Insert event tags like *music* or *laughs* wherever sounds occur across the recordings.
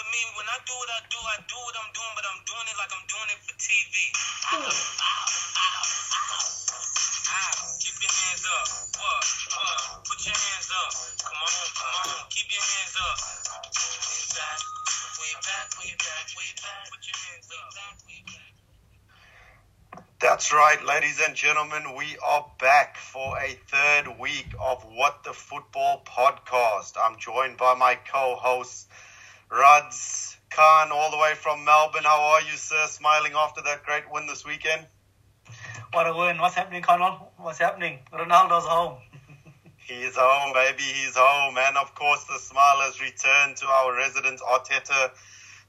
with me. When I do what I do, I do what I'm doing, but I'm doing it like I'm doing it for TV. Keep your hands up. What? What? Put your hands up. Come on, come on. Keep your hands up. Way back, way back, way back, way back. Put your hands up. That's right, ladies and gentlemen. We are back for a third week of What the Football podcast. I'm joined by my co hosts, Ruds Khan, all the way from Melbourne. How are you, sir? Smiling after that great win this weekend? What a win. What's happening, Connell? What's happening? Ronaldo's home. *laughs* He's home, baby. He's home. And of course, the smile has returned to our resident Arteta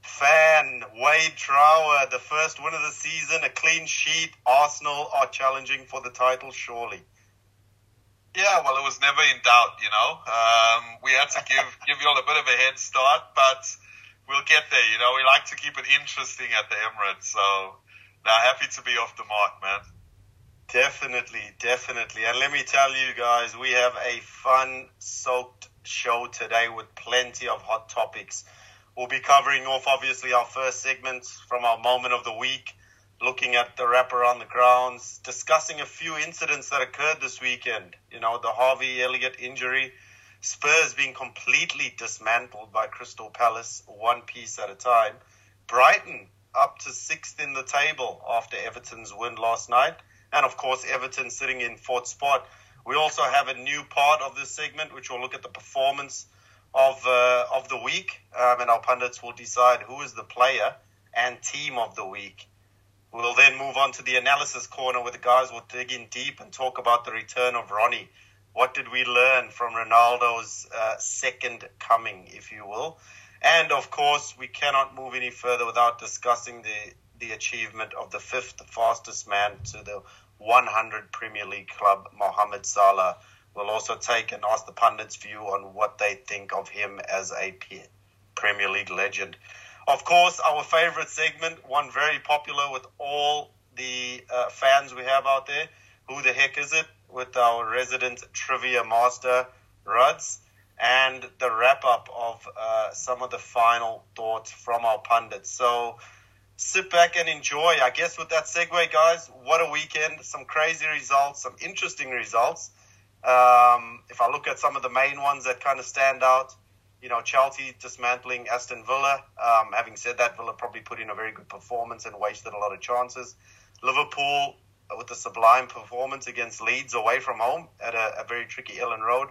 fan, Wade Trower. The first win of the season, a clean sheet. Arsenal are challenging for the title, surely. Yeah, well, it was never in doubt, you know. Um, we had to give *laughs* give you all a bit of a head start, but we'll get there. You know, we like to keep it interesting at the Emirates, so now happy to be off the mark, man. Definitely, definitely. And let me tell you guys, we have a fun soaked show today with plenty of hot topics. We'll be covering off, obviously, our first segment from our moment of the week, looking at the wrap around the grounds, discussing a few incidents that occurred this weekend. You know, the Harvey Elliott injury, Spurs being completely dismantled by Crystal Palace, one piece at a time. Brighton up to sixth in the table after Everton's win last night. And of course, Everton sitting in fourth spot. We also have a new part of this segment, which will look at the performance of uh, of the week, um, and our pundits will decide who is the player and team of the week. We'll then move on to the analysis corner where the guys will dig in deep and talk about the return of Ronnie. What did we learn from Ronaldo's uh, second coming, if you will? And of course, we cannot move any further without discussing the the achievement of the fifth fastest man to the 100 Premier League club, Mohamed Salah. We'll also take and ask the pundits' view on what they think of him as a Premier League legend. Of course, our favorite segment, one very popular with all the uh, fans we have out there. Who the heck is it? With our resident trivia master, Ruds, and the wrap up of uh, some of the final thoughts from our pundits. So, sit back and enjoy. I guess with that segue, guys, what a weekend. Some crazy results, some interesting results. Um, if I look at some of the main ones that kind of stand out, you know, Chelsea dismantling Aston Villa. Um, having said that, Villa probably put in a very good performance and wasted a lot of chances. Liverpool uh, with a sublime performance against Leeds away from home at a, a very tricky Elland Road.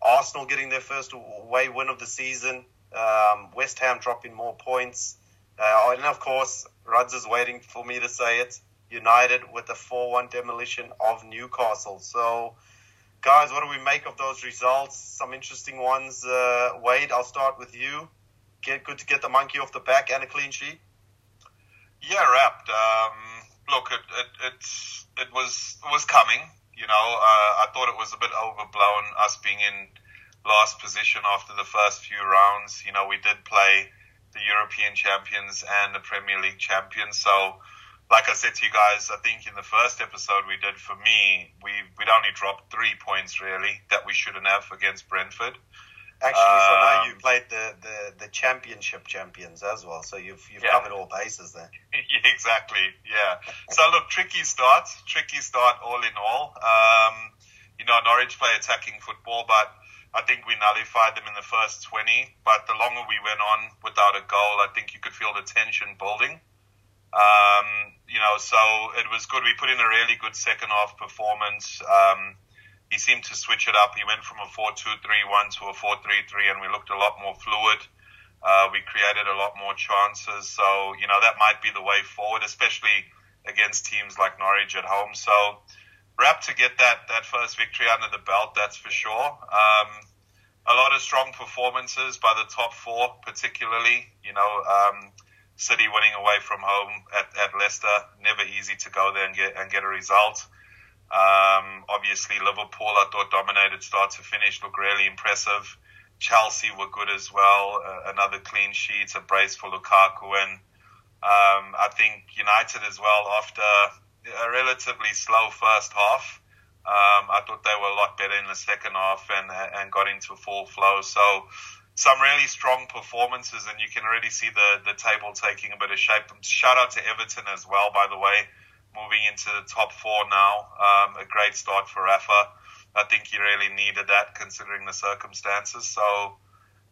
Arsenal getting their first away win of the season. Um, West Ham dropping more points. Uh, and of course, Ruds is waiting for me to say it. United with a 4 1 demolition of Newcastle. So, guys, what do we make of those results? Some interesting ones. Uh, Wade, I'll start with you. Get good to get the monkey off the back and a clean sheet. Yeah, wrapped. Um, look, it, it it it was it was coming. You know, uh, I thought it was a bit overblown us being in last position after the first few rounds. You know, we did play the European champions and the Premier League champions. So, like I said to you guys, I think in the first episode we did, for me, we we'd only dropped three points really that we shouldn't have against Brentford. Actually, so now Um, you played the, the, the championship champions as well. So you've you've Yeah. covered all bases there. *laughs* Yeah, exactly. Yeah. So look, tricky start. Tricky start all in all. Um, you know, Norwich play attacking football, but I think we nullified them in the first 20. But the longer we went on without a goal, I think you could feel the tension building. Um, you know, so it was good. We put in a really good second half performance. Um, he seemed to switch it up. He went from a 4-2-3-1 to a 4-3-3 and we looked a lot more fluid. Uh, we created a lot more chances. So, you know, that might be the way forward, especially against teams like Norwich at home. So, wrap to get that, that first victory under the belt, that's for sure. Um, a lot of strong performances by the top four, particularly. You know, um, City winning away from home at, at Leicester, never easy to go there and get and get a result. Um, obviously, Liverpool, I thought dominated start to finish, looked really impressive. Chelsea were good as well. Uh, another clean sheet, a brace for Lukaku, and um, I think United as well. After a relatively slow first half, um, I thought they were a lot better in the second half and and got into full flow. So some really strong performances, and you can already see the, the table taking a bit of shape. Shout out to Everton as well, by the way, moving into the top four now. Um, a great start for Rafa. I think he really needed that considering the circumstances. So,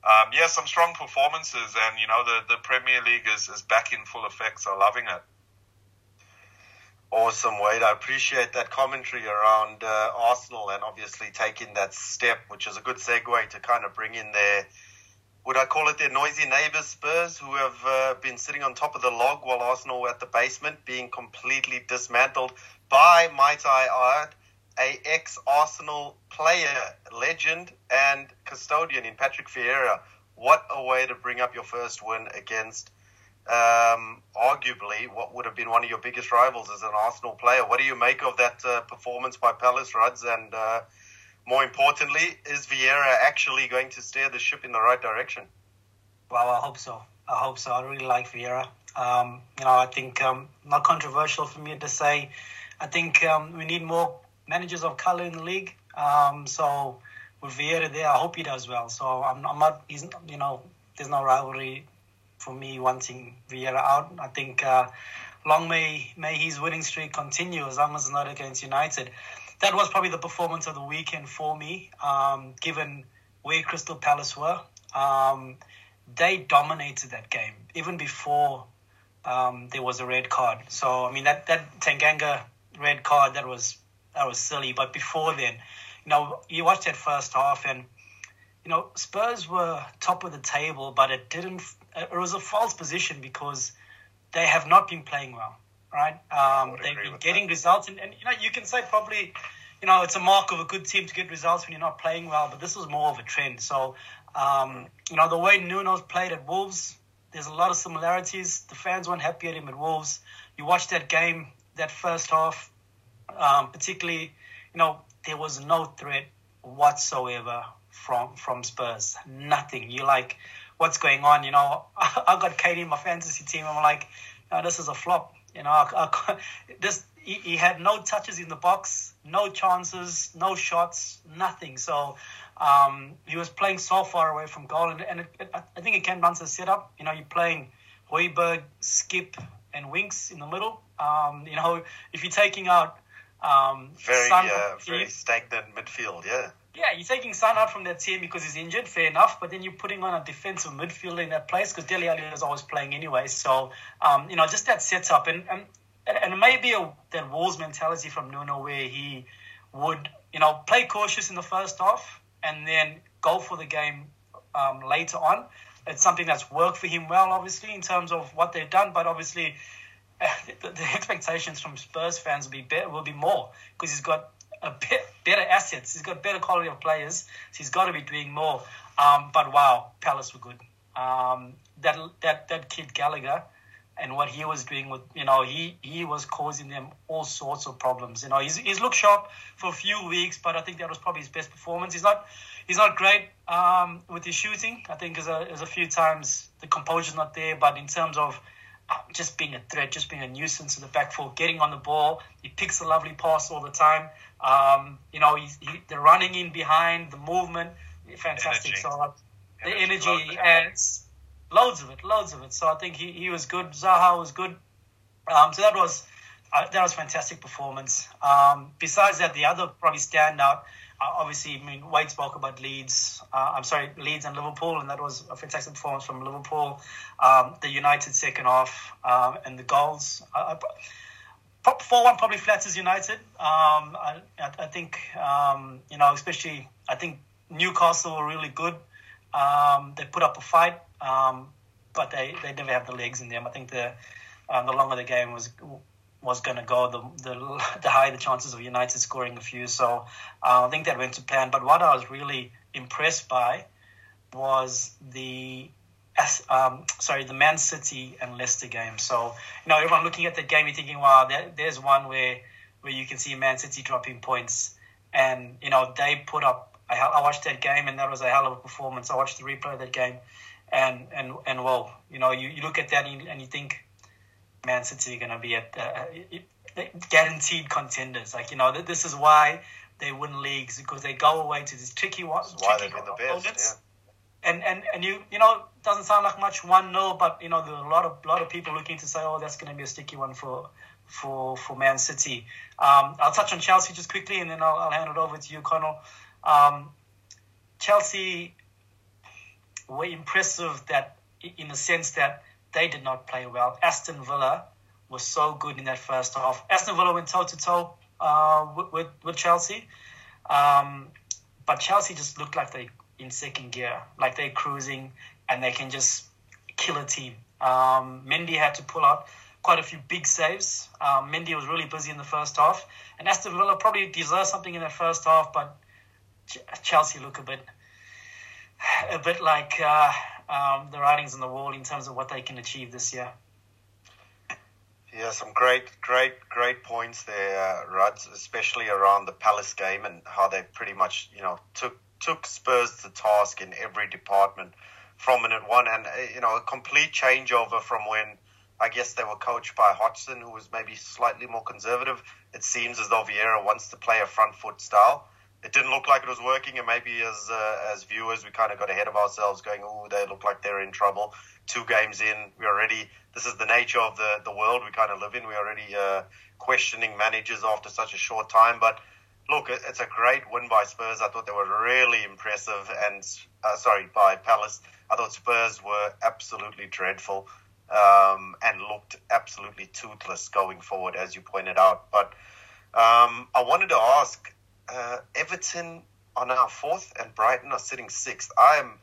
um, yeah, some strong performances, and you know the, the Premier League is, is back in full effect. So, loving it. Awesome, Wade. I appreciate that commentary around uh, Arsenal and obviously taking that step, which is a good segue to kind of bring in their, would I call it their noisy neighbours, Spurs, who have uh, been sitting on top of the log while Arsenal were at the basement, being completely dismantled by, might I add, a ex-Arsenal player, legend, and custodian in Patrick Vieira. What a way to bring up your first win against um, arguably what would have been one of your biggest rivals as an Arsenal player. What do you make of that uh, performance by Palace Ruds? And uh, more importantly, is Vieira actually going to steer the ship in the right direction? Well, I hope so. I hope so. I really like Vieira. Um, you know, I think um, not controversial for me to say. I think um, we need more managers of color in the league. Um, so with Vieira there, I hope he does well. So I'm, I'm not. He's you know, there's no rivalry for me wanting Vieira out. I think uh, long may may his winning streak continue as long as it's not against United. That was probably the performance of the weekend for me, um, given where Crystal Palace were. Um, they dominated that game even before um, there was a red card. So I mean that that Tanganga red card that was that was silly. But before then, you know, you watched that first half and you know Spurs were top of the table, but it didn't it was a false position because they have not been playing well, right? Um, they've been getting that. results, and, and, you know you can say probably, you know, it's a mark of a good team to get results when you're not playing well, but this was more of a trend. So, um, you know, the way Nuno's played at Wolves, there's a lot of similarities. The fans weren't happy at him at Wolves. You watched that game, that first half, um, particularly, you know, there was no threat whatsoever from from Spurs. Nothing. You're like what's going on. You know, *laughs* I got Katie in my fantasy team. I'm like, oh, this is a flop. You know, I, I, *laughs* this he, he, had no touches in the box, no chances, no shots, nothing. So um, he was playing so far away from goal, and, and it, it, I think it came down to the setup. You know, you're playing Højbjerg, Skipp, and Winks in the middle. Um, you know, if you're taking out um, very uh, very stagnant midfield, yeah. Yeah, you're taking Son out from that team because he's injured, fair enough. But then you're putting on a defensive midfielder in that place because Dele Alli is always playing anyway. So, um, you know, just that setup and and and maybe a, that Wolves mentality from Nuno where he would, you know, play cautious in the first half and then go for the game um, later on. It's something that's worked for him well, obviously, in terms of what they've done. But obviously, *laughs* the, the expectations from Spurs fans will be better, will be more because he's got a bit better assets. He's got better quality of players. So he's got to be doing more. Um, but wow, Palace were good. Um, that that that kid Gallagher and what he was doing with you know he he was causing them all sorts of problems. You know he's he's looked sharp for a few weeks, but I think that was probably his best performance. He's not he's not great um, with his shooting. I think there's a there's a few times the composure's not there, but in terms of just being a threat, just being a nuisance in the back four, getting on the ball. He picks a lovely pass all the time. Um, you know, he's, he, the running in behind, the movement, fantastic. Energy. So the energy, energy adds loads of it, loads of it. So I think he, he was good. Zaha was good. Um, so that was uh, that was fantastic performance. Um, besides that, the other probably standout obviously, I mean, Wade spoke about Leeds. Uh, I'm sorry, Leeds and Liverpool, and that was a fantastic performance from Liverpool. Um, the United second half um, and the goals. Uh, uh four one probably flatters United. Um, I, I, think um, you know, especially I think Newcastle were really good. Um, they put up a fight, um, but they, they never have the legs in them. I think the uh, the longer the game was was going to go, the, the, *laughs* the higher the chances of United scoring a few. So uh, I think that went to plan. But what I was really impressed by was the um, sorry the Man City and Leicester game. So you know everyone looking at the game, you're thinking, wow, there, there's one where where you can see Man City dropping points, and you know they put up. I, I watched that game, and that was a hell of a performance. I watched the replay of that game, and and and well, you know, you, you look at that and you, and you think Man City are going to be at uh, guaranteed contenders. Like you know, this is why they win leagues because they go away to these tricky ones. Why they win the best, and, and, and you you know doesn't sound like much one 0 but you know there are a lot of lot of people looking to say oh that's going to be a sticky one for for for Man City. Um, I'll touch on Chelsea just quickly and then I'll, I'll hand it over to you, Connell. Um, Chelsea were impressive that in the sense that they did not play well. Aston Villa was so good in that first half. Aston Villa went toe to toe with, with Chelsea, um, but Chelsea just looked like they in second gear, like they're cruising and they can just kill a team. Um, Mendy had to pull out quite a few big saves. Um, Mendy was really busy in the first half, and Aston Villa probably deserved something in the first half, but Chelsea look a bit, *sighs* a bit like uh, um, the writings on the wall in terms of what they can achieve this year. Yeah, some great, great, great points there, uh, Ruds, especially around the Palace game and how they pretty much, you know, took took Spurs to task in every department from minute one, and uh, you know, a complete changeover from when I guess they were coached by Hodgson, who was maybe slightly more conservative. It seems as though Vieira wants to play a front foot style it didn't look like it was working, and maybe as uh, as viewers, we kind of got ahead of ourselves, going, "Oh, they look like they're in trouble." Two games in, we already. This is the nature of the the world we kind of live in. We're already uh, questioning managers after such a short time. But look, it's a great win by Spurs. I thought they were really impressive, and uh, sorry, by Palace. I thought Spurs were absolutely dreadful um, and looked absolutely toothless going forward, as you pointed out. But um, I wanted to ask uh, Everton are now fourth and Brighton are sitting sixth. I am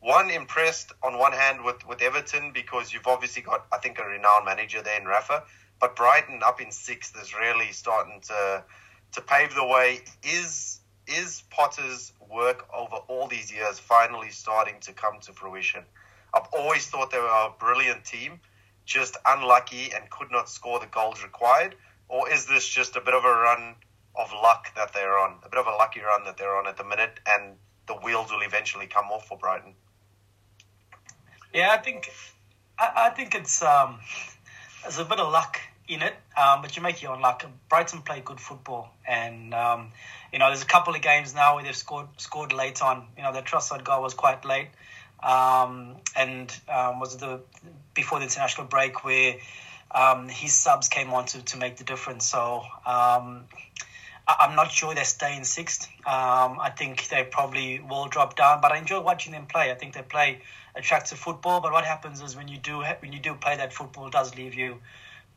one impressed on one hand with, with Everton because you've obviously got I think a renowned manager there in Rafa, but Brighton up in sixth is really starting to to pave the way. Is is Potter's work over all these years finally starting to come to fruition? I've always thought they were a brilliant team, just unlucky and could not score the goals required. Or is this just a bit of a run of luck that they're on, a bit of a lucky run that they're on at the minute, and the wheels will eventually come off for Brighton. Yeah, I think I, I think it's um, there's a bit of luck in it, um, but you make your own luck. Brighton play good football, and um, you know there's a couple of games now where they've scored scored late on. You know the Trossard goal was quite late, um, and um, was the before the international break where um, his subs came on to, to make the difference. So um, I'm not sure they stay in sixth. Um, I think they probably will drop down, but I enjoy watching them play. I think they play attractive football. But what happens is when you do when you do play that football, it does leave you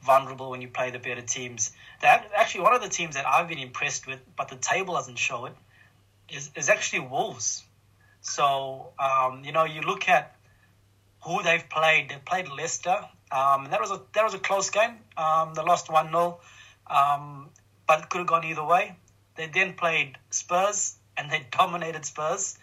vulnerable when you play the better teams. That actually one of the teams that I've been impressed with, but the table doesn't show it, is is actually Wolves. So um, you know you look at who they've played. They played Leicester, um, and that was a that was a close game. Um, they lost one 0 um, but it could have gone either way. They then played Spurs and they *laughs* dominated Spurs.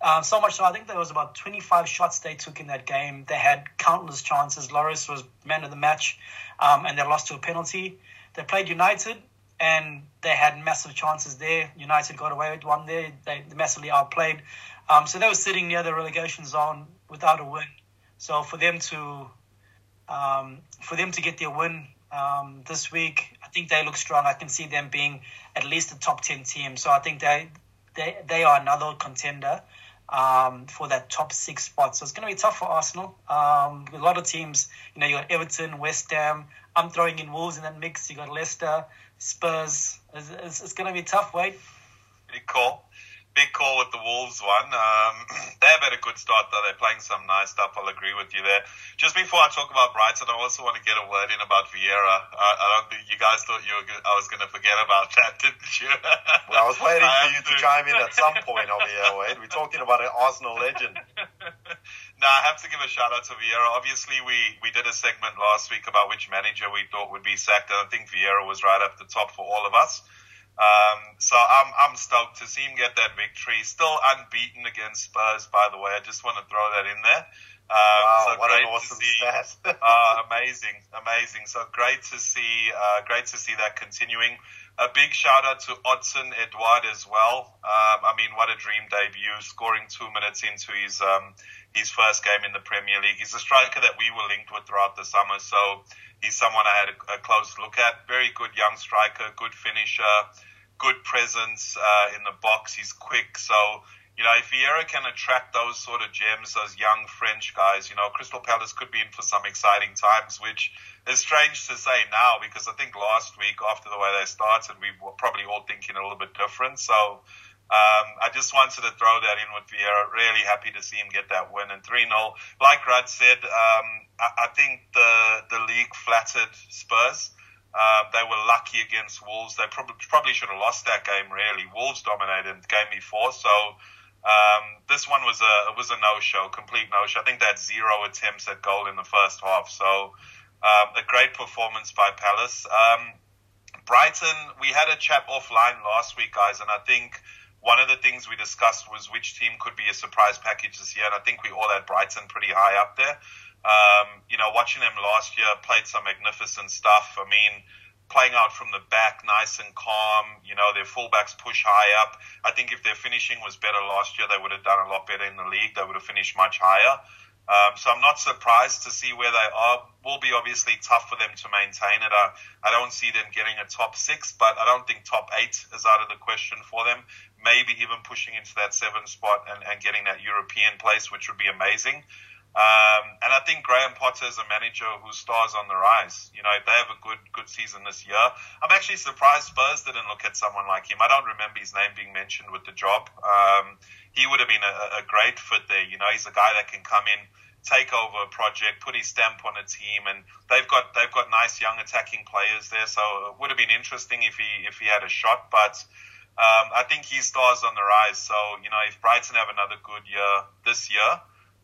Um, so much so, I think there was about 25 shots they took in that game. They had countless chances. Lloris was man of the match, um, and they lost to a penalty. They played United, and they had massive chances there. United got away with one there. They massively outplayed. Um, so they were sitting near the relegation zone without a win. So for them to um, for them to get their win um, this week. Think they look strong. I can see them being at least a top ten team. So I think they they they are another contender um, for that top six spot. So it's going to be tough for Arsenal. Um, a lot of teams, you know, you got Everton, West Ham. I'm throwing in Wolves in that mix. You got Leicester, Spurs. It's, it's, it's going to be tough. Wait. Pretty cool big call with the Wolves one. Um, *clears throat* they have had a good start though. They're playing some nice stuff. I'll agree with you there. Just before I talk about Brighton, I also want to get a word in about Vieira. I, I don't think you guys thought you were. I was going to forget about *laughs* that, didn't you? well, I was waiting for you to chime in at some *laughs* point over here, Wade. We're talking about an Arsenal legend. *laughs* no, I have to give a shout out to Vieira. Obviously, we we did a segment last week about which manager we thought would be sacked, and I think Vieira was right up the top for all of us. Um, so I'm I'm stoked to see him get that victory. Still unbeaten against Spurs, by the way. I just want to throw that in there. Um, wow, so what great an awesome to see. uh, *laughs* amazing, amazing. So great to see, uh, great to see that continuing. A big shout out to Odsonne Edouard as well. Um, I mean, what a dream debut, scoring two minutes into his um, his first game in the Premier League. He's a striker that we were linked with throughout the summer, so he's someone I had a, a close look at. Very good young striker, good finisher, good presence uh, in the box. He's quick, so you know, if Vieira can attract those sort of gems, those young French guys, you know, Crystal Palace could be in for some exciting times, which is strange to say now because I think last week after the way they started, we were probably all thinking a little bit different. So um, I just wanted to throw that in with Vieira. Really happy to see him get that win and 3 0. Like Rud said, um, I, I, think the, the league flattered Spurs. Uh, they were lucky against Wolves. They probably probably should have lost that game. Really, Wolves dominated the game before, so um, this one was a was a no show, complete no show. I think they had zero attempts at goal in the first half. So um, a great performance by Palace. Um, Brighton, we had a chat offline last week, guys, and I think one of the things we discussed was which team could be a surprise package this year, and I think we all had Brighton pretty high up there. Um, you know, watching them last year, played some magnificent stuff. I mean, playing out from the back, nice and calm. You know, their fullbacks push high up. I think if their finishing was better last year, they would have done a lot better in the league. They would have finished much higher. Um, so I'm not surprised to see where they are. Will be obviously tough for them to maintain it. I, I don't see them getting a top six, but I don't think top eight is out of the question for them. Maybe even pushing into that seven spot and, and getting that European place, which would be amazing. Um, and I think Graham Potter is a manager who stars on the rise. You know, if they have a good good season this year, I'm actually surprised Spurs didn't look at someone like him. I don't remember his name being mentioned with the job. Um, he would have been a, a great fit there. You know, he's a guy that can come in, take over a project, put his stamp on a team, and they've got they've got nice young attacking players there. So it would have been interesting if he if he had a shot, but. Um, I think he stars on the rise. So, you know, if Brighton have another good year this year,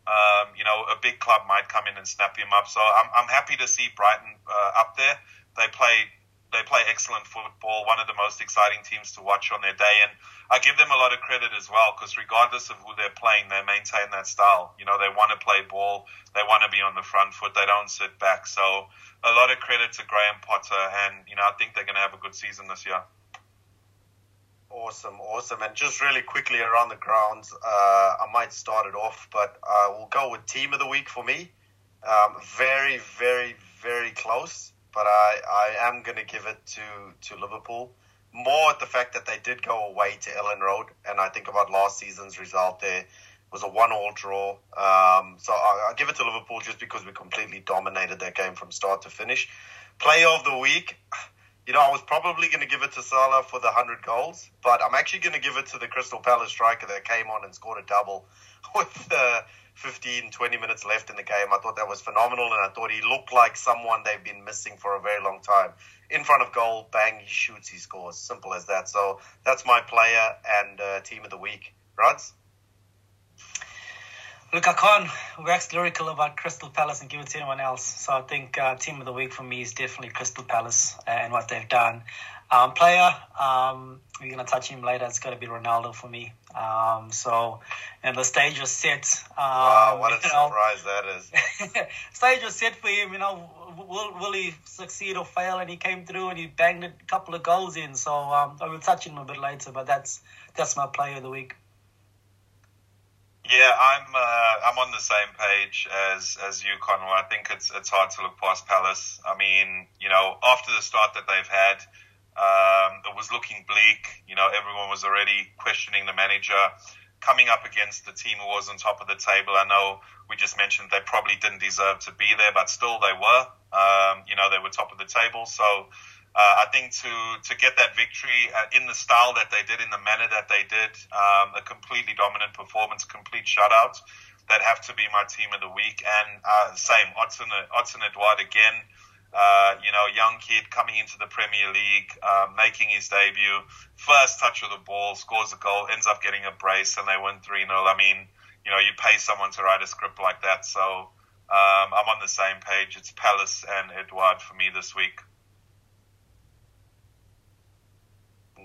um, you know, a big club might come in and snap him up. So I'm, I'm happy to see Brighton uh, up there. They play they play excellent football, one of the most exciting teams to watch on their day, and I give them a lot of credit as well because regardless of who they're playing, they maintain that style. You know, they want to play ball, they want to be on the front foot, they don't sit back. So a lot of credit to Graham Potter, and you know, I think they're going to have a good season this year. Awesome, awesome. And just really quickly around the grounds, uh, I might start it off, but uh, we'll go with team of the week for me. Um, very, very, very close, but I, I am going to give it to, to Liverpool. More at the fact that they did go away to Elland Road, and I think about last season's result there was a one-all draw. Um, so I, I'll give it to Liverpool just because we completely dominated that game from start to finish. Player of the week. You know, I was probably going to give it to Salah for the 100 goals, but I'm actually going to give it to the Crystal Palace striker that came on and scored a double *laughs* with uh, 15, 20 minutes left in the game. I thought that was phenomenal, and I thought he looked like someone they've been missing for a very long time. In front of goal, bang, he shoots, he scores. Simple as that. So that's my player and uh, team of the week. Ruds? Look, I can't wax lyrical about Crystal Palace and give it to anyone else. So I think uh, team of the week for me is definitely Crystal Palace and what they've done. Um, player, um, we're going to touch him later. It's got to be Ronaldo for me. Um, so, and the stage was set. Um, wow, what a surprise know, that is. *laughs* stage was set for him. You know, will, will he succeed or fail? And he came through and he banged a couple of goals in. So um, I will touch him a bit later, but that's that's my player of the week. Yeah, I'm uh, I'm on the same page as as you, Conor. I think it's it's hard to look past Palace. I mean, you know, after the start that they've had, um, it was looking bleak. You know, everyone was already questioning the manager. Coming up against the team who was on top of the table, I know we just mentioned they probably didn't deserve to be there, but still they were. Um, you know, they were top of the table, so uh, I think to to get that victory uh, in the style that they did, in the manner that they did, um, a completely dominant performance, complete shutout, that have to be my team of the week. And uh, same, Odsonne, Odsonne Edouard again. Uh, you know, young kid coming into the Premier League, uh, making his debut, first touch of the ball, scores a goal, ends up getting a brace, and they win 3 0. I mean, you know, you pay someone to write a script like that. So um, I'm on the same page. It's Palace and Edouard for me this week.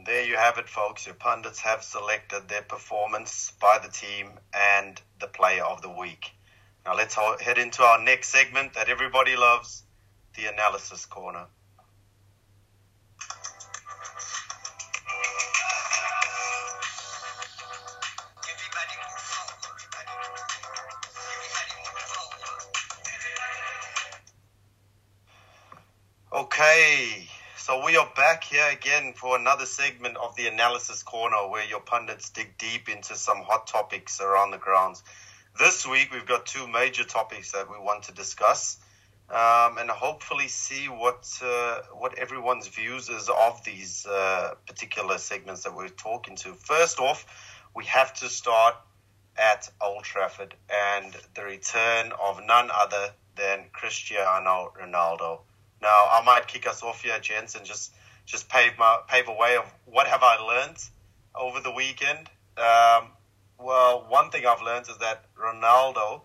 There you have it, folks. Your pundits have selected their performance by the team and the player of the week. Now let's head into our next segment that everybody loves the analysis corner. Okay, So we are back here again for another segment of the Analysis Corner where your pundits dig deep into some hot topics around the grounds. This week we've got two major topics that we want to discuss um, and hopefully see what uh, what everyone's views is of these uh, particular segments that we're talking to. First off, we have to start at Old Trafford and the return of none other than Cristiano Ronaldo. Now, I might kick us off here, gents, and just just pave my pave a way of what have I learned over the weekend. Um, well, one thing I've learned is that Ronaldo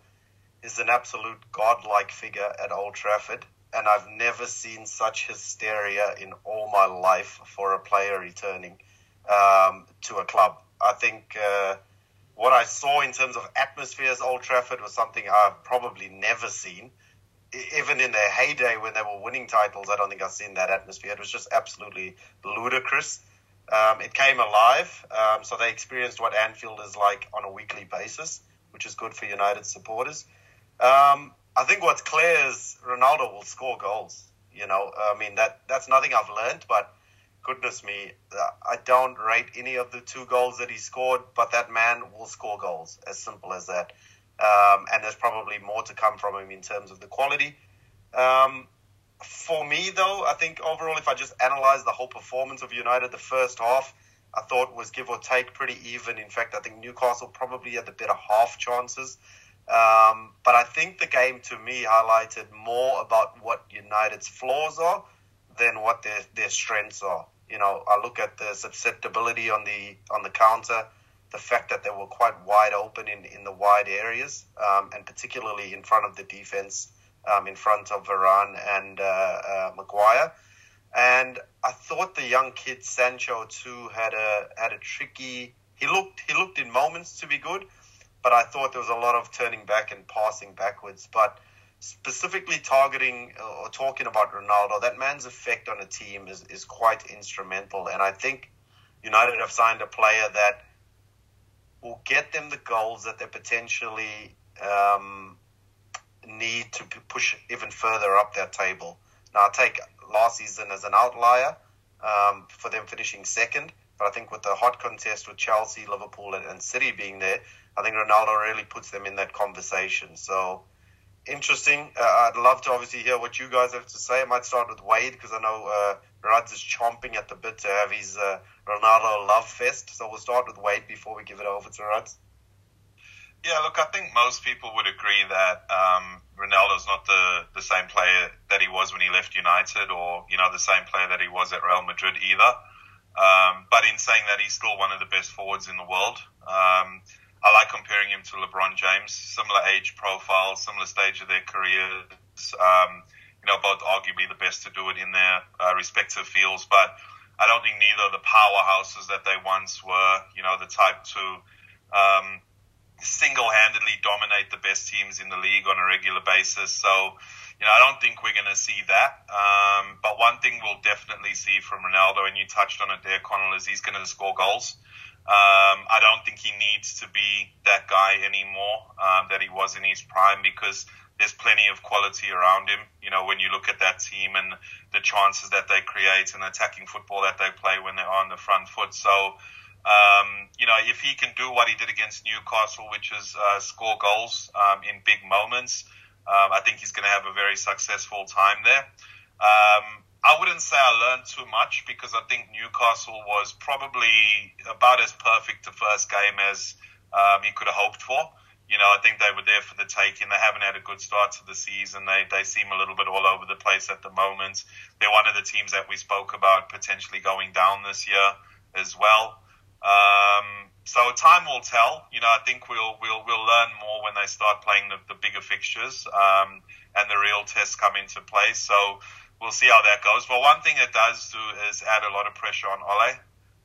is an absolute godlike figure at Old Trafford, and I've never seen such hysteria in all my life for a player returning um, to a club. I think uh, what I saw in terms of atmospheres Old Trafford was something I've probably never seen. Even in their heyday when they were winning titles, I don't think I've seen that atmosphere. It was just absolutely ludicrous. Um, it came alive, um, so they experienced what Anfield is like on a weekly basis, which is good for United supporters. Um, I think what's clear is Ronaldo will score goals. You know, I mean that that's nothing I've learned, but goodness me, I don't rate any of the two goals that he scored, but that man will score goals. As simple as that. Um, and there's probably more to come from him in terms of the quality. Um, for me, though, I think overall, if I just analyze the whole performance of United, the first half, I thought was give or take pretty even. In fact, I think Newcastle probably had the better half chances. Um, but I think the game to me highlighted more about what United's flaws are than what their, their strengths are. You know, I look at the susceptibility on the on the counter, the fact that they were quite wide open in, in the wide areas, um, and particularly in front of the defense, um, in front of Varane and uh, uh, Maguire. And I thought the young kid Sancho too had a had a tricky. He looked he looked in moments to be good, but I thought there was a lot of turning back and passing backwards. But specifically targeting or talking about Ronaldo, that man's effect on a team is, is quite instrumental. And I think United have signed a player that will get them the goals that they potentially um, need to push even further up that table. Now, I take last season as an outlier um, for them finishing second, but I think with the hot contest with Chelsea, Liverpool, and, and City being there, I think Ronaldo really puts them in that conversation. So interesting. Uh, I'd love to obviously hear what you guys have to say. I might start with Wade because I know uh, Is chomping at the bit to have his uh, Ronaldo love fest. So we'll start with Wade before we give it over to Ruds. Yeah, look, I think most people would agree that um, Ronaldo's not the, the same player that he was when he left United or, you know, the same player that he was at Real Madrid either. Um, but in saying that, he's still one of the best forwards in the world. Um, I like comparing him to LeBron James. Similar age profile, similar stage of their careers. Um, you know, both arguably the best to do it in their uh, respective fields. But I don't think neither of the powerhouses that they once were, you know, the type to um, single-handedly dominate the best teams in the league on a regular basis. So, you know, I don't think we're going to see that. Um, but one thing we'll definitely see from Ronaldo, and you touched on it there, Connell, is he's going to score goals. Um, I don't think he needs to be that guy anymore um, that he was in his prime because there's plenty of quality around him. You know, when you look at that team and the chances that they create and attacking football that they play when they're on the front foot. So, um, you know, if he can do what he did against Newcastle, which is uh, score goals um, in big moments, um, I think he's going to have a very successful time there. Um, I wouldn't say I learned too much because I think Newcastle was probably about as perfect the first game as um, he could have hoped for. You know, I think they were there for the taking. They haven't had a good start to the season. They they seem a little bit all over the place at the moment. They're one of the teams that we spoke about potentially going down this year as well. Um, so time will tell. You know, I think we'll we'll we'll learn more when they start playing the, the bigger fixtures um, and the real tests come into play. So we'll see how that goes. But one thing it does do is add a lot of pressure on Ole.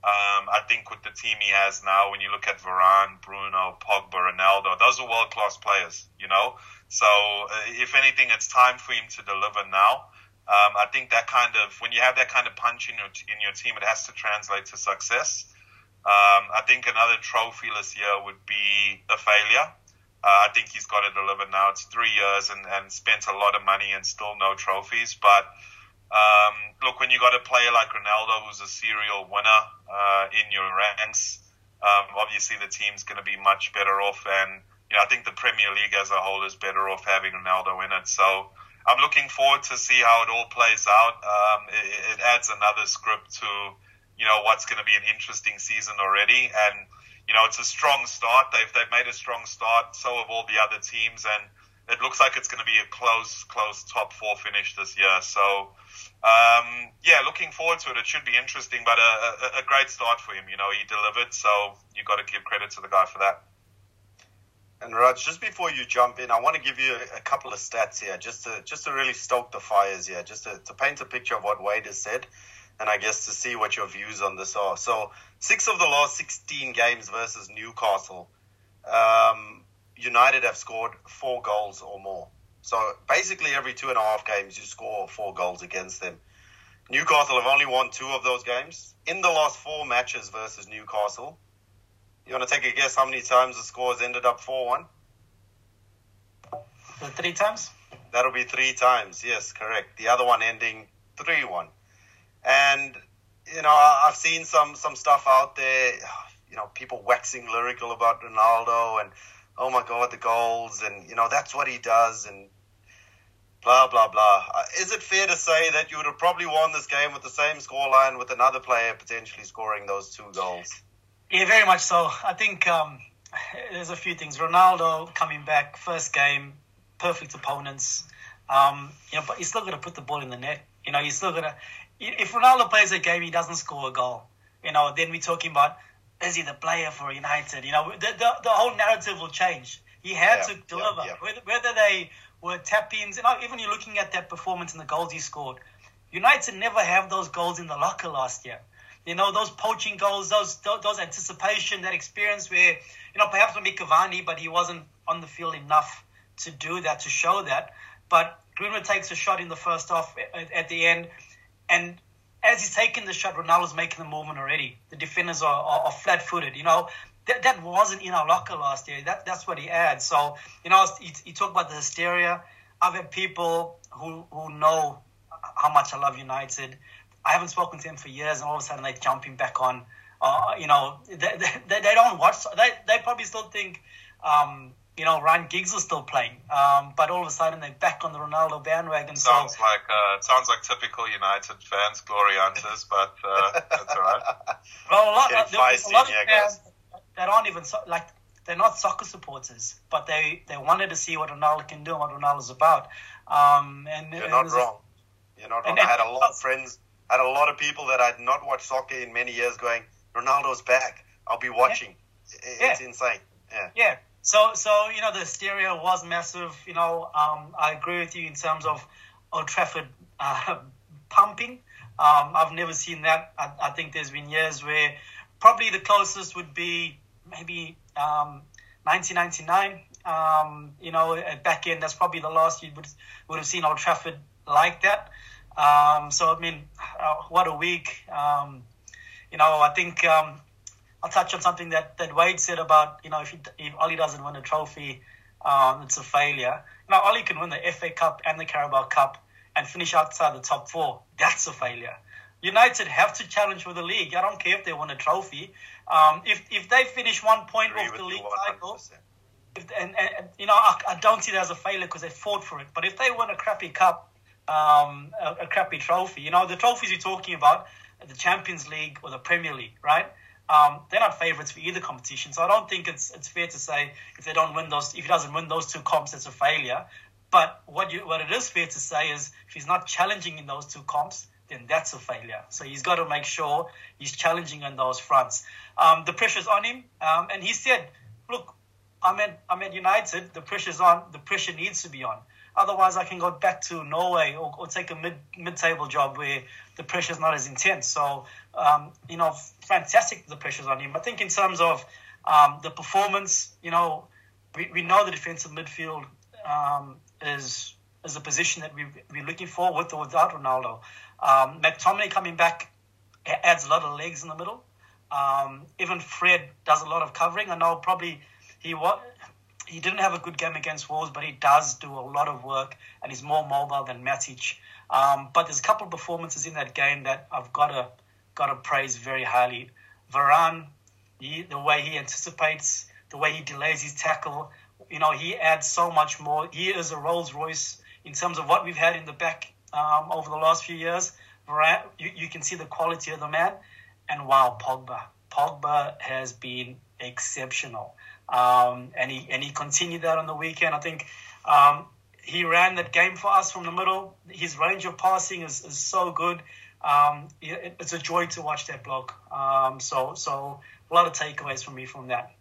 Um, I think with the team he has now, when you look at Varane, Bruno, Pogba, Ronaldo, those are world class players, you know. So uh, if anything, it's time for him to deliver now. Um, I think that kind of when you have that kind of punch in your in your team, it has to translate to success. Um, I think another trophyless year would be a failure. Uh, I think he's got to deliver now. It's three years and, and spent a lot of money and still no trophies. But Um, look, when you got a player like Ronaldo, who's a serial winner uh, in your ranks, um, obviously the team's going to be much better off, and you know, I think the Premier League as a whole is better off having Ronaldo in it. So I'm looking forward to see how it all plays out. Um, it, it adds another script to you know what's going to be an interesting season already, and you know it's a strong start. They've they've made a strong start. So have all the other teams, and it looks like it's going to be a close close top four finish this year. So. Um, yeah, looking forward to it. It should be interesting, but a, a, a great start for him. You know, he delivered, so you got to give credit to the guy for that. And Raj, just before you jump in, I want to give you a, a, couple of stats here, just to just to really stoke the fires here, just to, to paint a picture of what Wade has said and I guess to see what your views on this are. So, six of the last 16 games versus Newcastle, um, United have scored four goals or more. So, basically, every two and a half games, you score four goals against them. Newcastle have only won two of those games. In the last four matches versus Newcastle, you want to take a guess how many times the scores ended up 4 1? Three times? That'll be three times, yes, correct. The other one ending 3 1. And you know, I've seen some some stuff out there. You know, people waxing lyrical about Ronaldo and oh my god, the goals and you know that's what he does and blah blah blah. Uh, is it fair to say that you would have probably won this game with the same scoreline with another player potentially scoring those two goals? Yeah, very much so. I think um, there's a few things. Ronaldo coming back, first game, perfect opponents. Um, you know, but he's still got to put the ball in the net. You know, he's still got to if Ronaldo plays a game, he doesn't score a goal. You know, then we're talking about is he the player for United? You know, the the, the whole narrative will change. He had yeah, to deliver, yeah, yeah. Whether, whether they were tap ins. And even you're looking at that performance and the goals he scored. United never have those goals in the locker last year. You know, those poaching goals, those those anticipation, that experience where, you know, perhaps maybe Cavani, but he wasn't on the field enough to do that, to show that. But Greenwood takes a shot in the first half at, at the end. And as he's taking the shot, Ronaldo's making the movement already. The defenders are, are, are flat footed. You know, that, that wasn't in our locker last year. That, that's what he adds. So, you know, you, you talk about the hysteria. I've had people who, who know how much I love United. I haven't spoken to them for years, and all of a sudden they're jumping back on. Uh, you know, they, they, they don't watch. They, they probably still think um, you know, Ryan Giggs was still playing, um, but all of a sudden they're back on the Ronaldo bandwagon. Sounds so, like uh, sounds like typical United fans, glory hunters, but uh, that's all right. Well, a lot, a lot of fans that aren't even so, like they're not soccer supporters, but they, they wanted to see what Ronaldo can do and what Ronaldo's about. Um, and you're not wrong. You're not wrong. And, I had a lot of friends, I had a lot of people that I'd not watched soccer in many years, going, "Ronaldo's back. I'll be watching." Yeah. It's yeah. insane. Yeah. Yeah. So, so you know, the hysteria was massive. You know, um, I agree with you in terms of Old Trafford uh, *laughs* pumping. Um, I've never seen that. I, I, think there's been years where probably the closest would be maybe um, 1999. Um, you know, back in that's probably the last you would would have seen Old Trafford like that. Um, so I mean, uh, what a week. Um, you know, I think I'll touch on something that, that Wade said about, you know, if, he, if Ole doesn't win a trophy, um, it's a failure. Now, Ole can win the FA Cup and the Carabao Cup and finish outside the top four. That's a failure. United have to challenge for the league. I don't care if they win a trophy. Um, if if they finish one point off the league title, if, and, and, you know I, I, don't see it as a failure because they fought for it. But if they win a crappy cup, um, a, a, crappy trophy, you know the trophies you're talking about, the Champions League or the Premier League, right? Um, they're not favourites for either competition, so I don't think it's it's fair to say if they don't win those, if he doesn't win those two comps, it's a failure. But what you what it is fair to say is if he's not challenging in those two comps, then that's a failure. So he's got to make sure he's challenging on those fronts. Um, the pressure's on him, um, and he said, "Look, I'm at I'm at United. The pressure's on. The pressure needs to be on. Otherwise, I can go back to Norway or, or take a mid mid table job where the pressure's not as intense. So, um, you know, fantastic the pressure's on him. I think in terms of um, the performance, you know, we, we know the defensive midfield um, is is a position that we, we're looking for with or without Ronaldo. Um, McTominay coming back adds a lot of legs in the middle. Um, even Fred does a lot of covering. I know probably he was he didn't have a good game against Wolves, but he does do a lot of work and he's more mobile than Matic. Um, but there's a couple of performances in that game that I've got to got to praise very highly. Varane, he, the way he anticipates, the way he delays his tackle, you know, he adds so much more. He is a Rolls Royce in terms of what we've had in the back um, over the last few years. You, you can see the quality of the man. And wow, Pogba. Pogba has been exceptional. Um, and he and he continued that on the weekend. I think um, he ran that game for us from the middle. His range of passing is, is so good. Um, it, it's a joy to watch that bloke. Um, so so a lot of takeaways from me from that.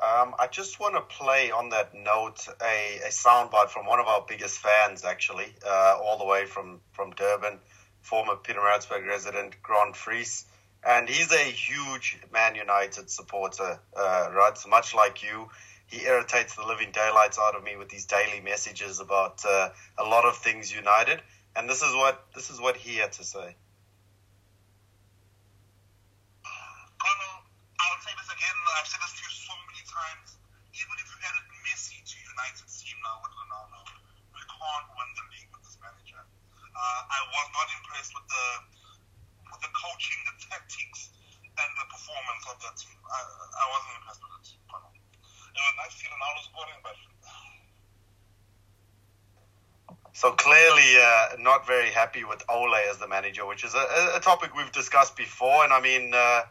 Um, I just want to play on that note a, a soundbite from one of our biggest fans, actually, uh, all the way from, from Durban, former Pietermaritzburg resident, Grant Fries. And he's a huge Man United supporter, uh, right? So much like you, he irritates the living daylights out of me with these daily messages about uh, a lot of things United. And this is what this is what he had to say. I'll say this again. I've said this to you so many times. Even if you added Messi to United's team now with Ronaldo, we can't win the league with this manager. Uh, I was not impressed with the with the coaching, the tactics, and the performance of that team. I, I wasn't impressed with it. It was nice seeing Ronaldo scoring, but So clearly, uh, not very happy with Ole as the manager, which is a, a topic we've discussed before. And I mean, uh,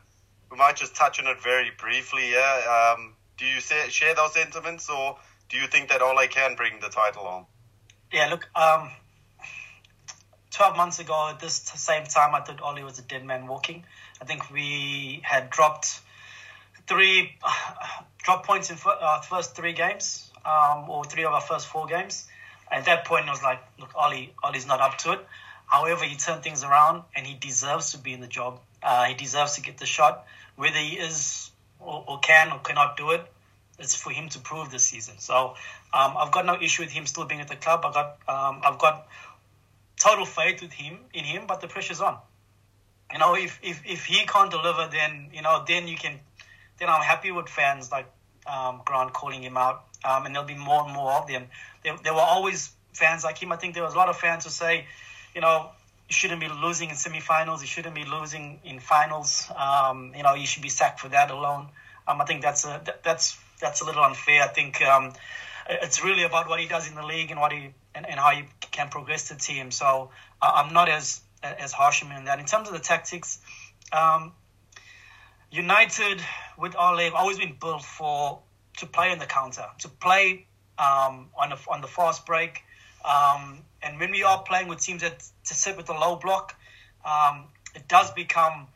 we might just touch on it very briefly. Yeah, um, do you say, share those sentiments, or do you think that Ole can bring the title home? Yeah, look, um, 12 months ago at this same time, I thought Ole was a dead man walking. I think we had dropped three *sighs* drop points in our first three games, um, or three of our first four games. At that point, I was like, look, Ole, Ole's not up to it. However, he turned things around, and he deserves to be in the job. Uh, he deserves to get the shot. Whether he is or, or, can or cannot do it, it's for him to prove this season. So um, I've got no issue with him still being at the club. I got um, I've got total faith with him in him, but the pressure's on. You know, if, if, if he can't deliver, then you know, then you can. Then I'm happy with fans like um, Grant calling him out, um, and there'll be more and more of them. There, there were always fans like him. I think there was a lot of fans who say, you know, shouldn't be losing in semifinals. You shouldn't be losing in finals. Um, you know, you should be sacked for that alone. Um, I think that's a that's that's a little unfair. I think um, it's really about what he does in the league and what he and, and how he can progress the team. So I'm not as as harsh on that. In terms of the tactics, um, United with Ole have always been built for to play on the counter, to play um, on, the, on the fast break. Um, and when we are playing with teams that to sit with the low block, um, it does become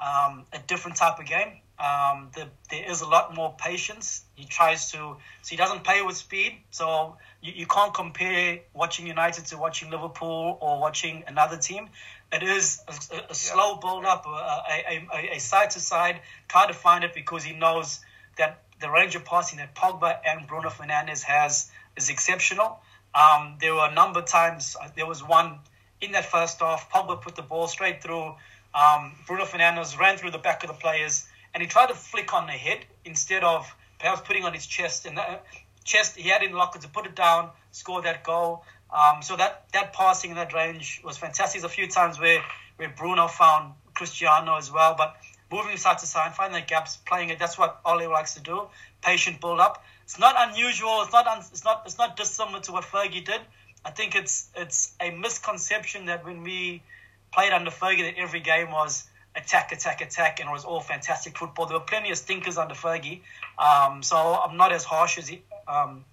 um, a different type of game. Um, the, there is a lot more patience. He tries to, so he doesn't play with speed. So you, you can't compare watching United to watching Liverpool or watching another team. It is a, a, a slow build up, a, a, a side to side, try to find it because he knows that the range of passing that Pogba and Bruno Fernandes has is exceptional. Um, there were a number of times, uh, there was one in that first half, Pogba put the ball straight through. Um, Bruno Fernandes ran through the back of the players and he tried to flick on the head instead of perhaps putting on his chest. And that chest, he had in locker to put it down, score that goal. Um, so that, that passing in that range was fantastic. There's a few times where, where Bruno found Cristiano as well. But moving side to side, finding the gaps, playing it. That's what Ole likes to do. Patient build up. It's not unusual. It's not. Un, it's not. It's not dissimilar to what Fergie did. I think it's it's a misconception that when we played under Fergie, that every game was attack, attack, attack, and it was all fantastic football. There were plenty of stinkers under Fergie, um, so I'm not as harsh as he, um,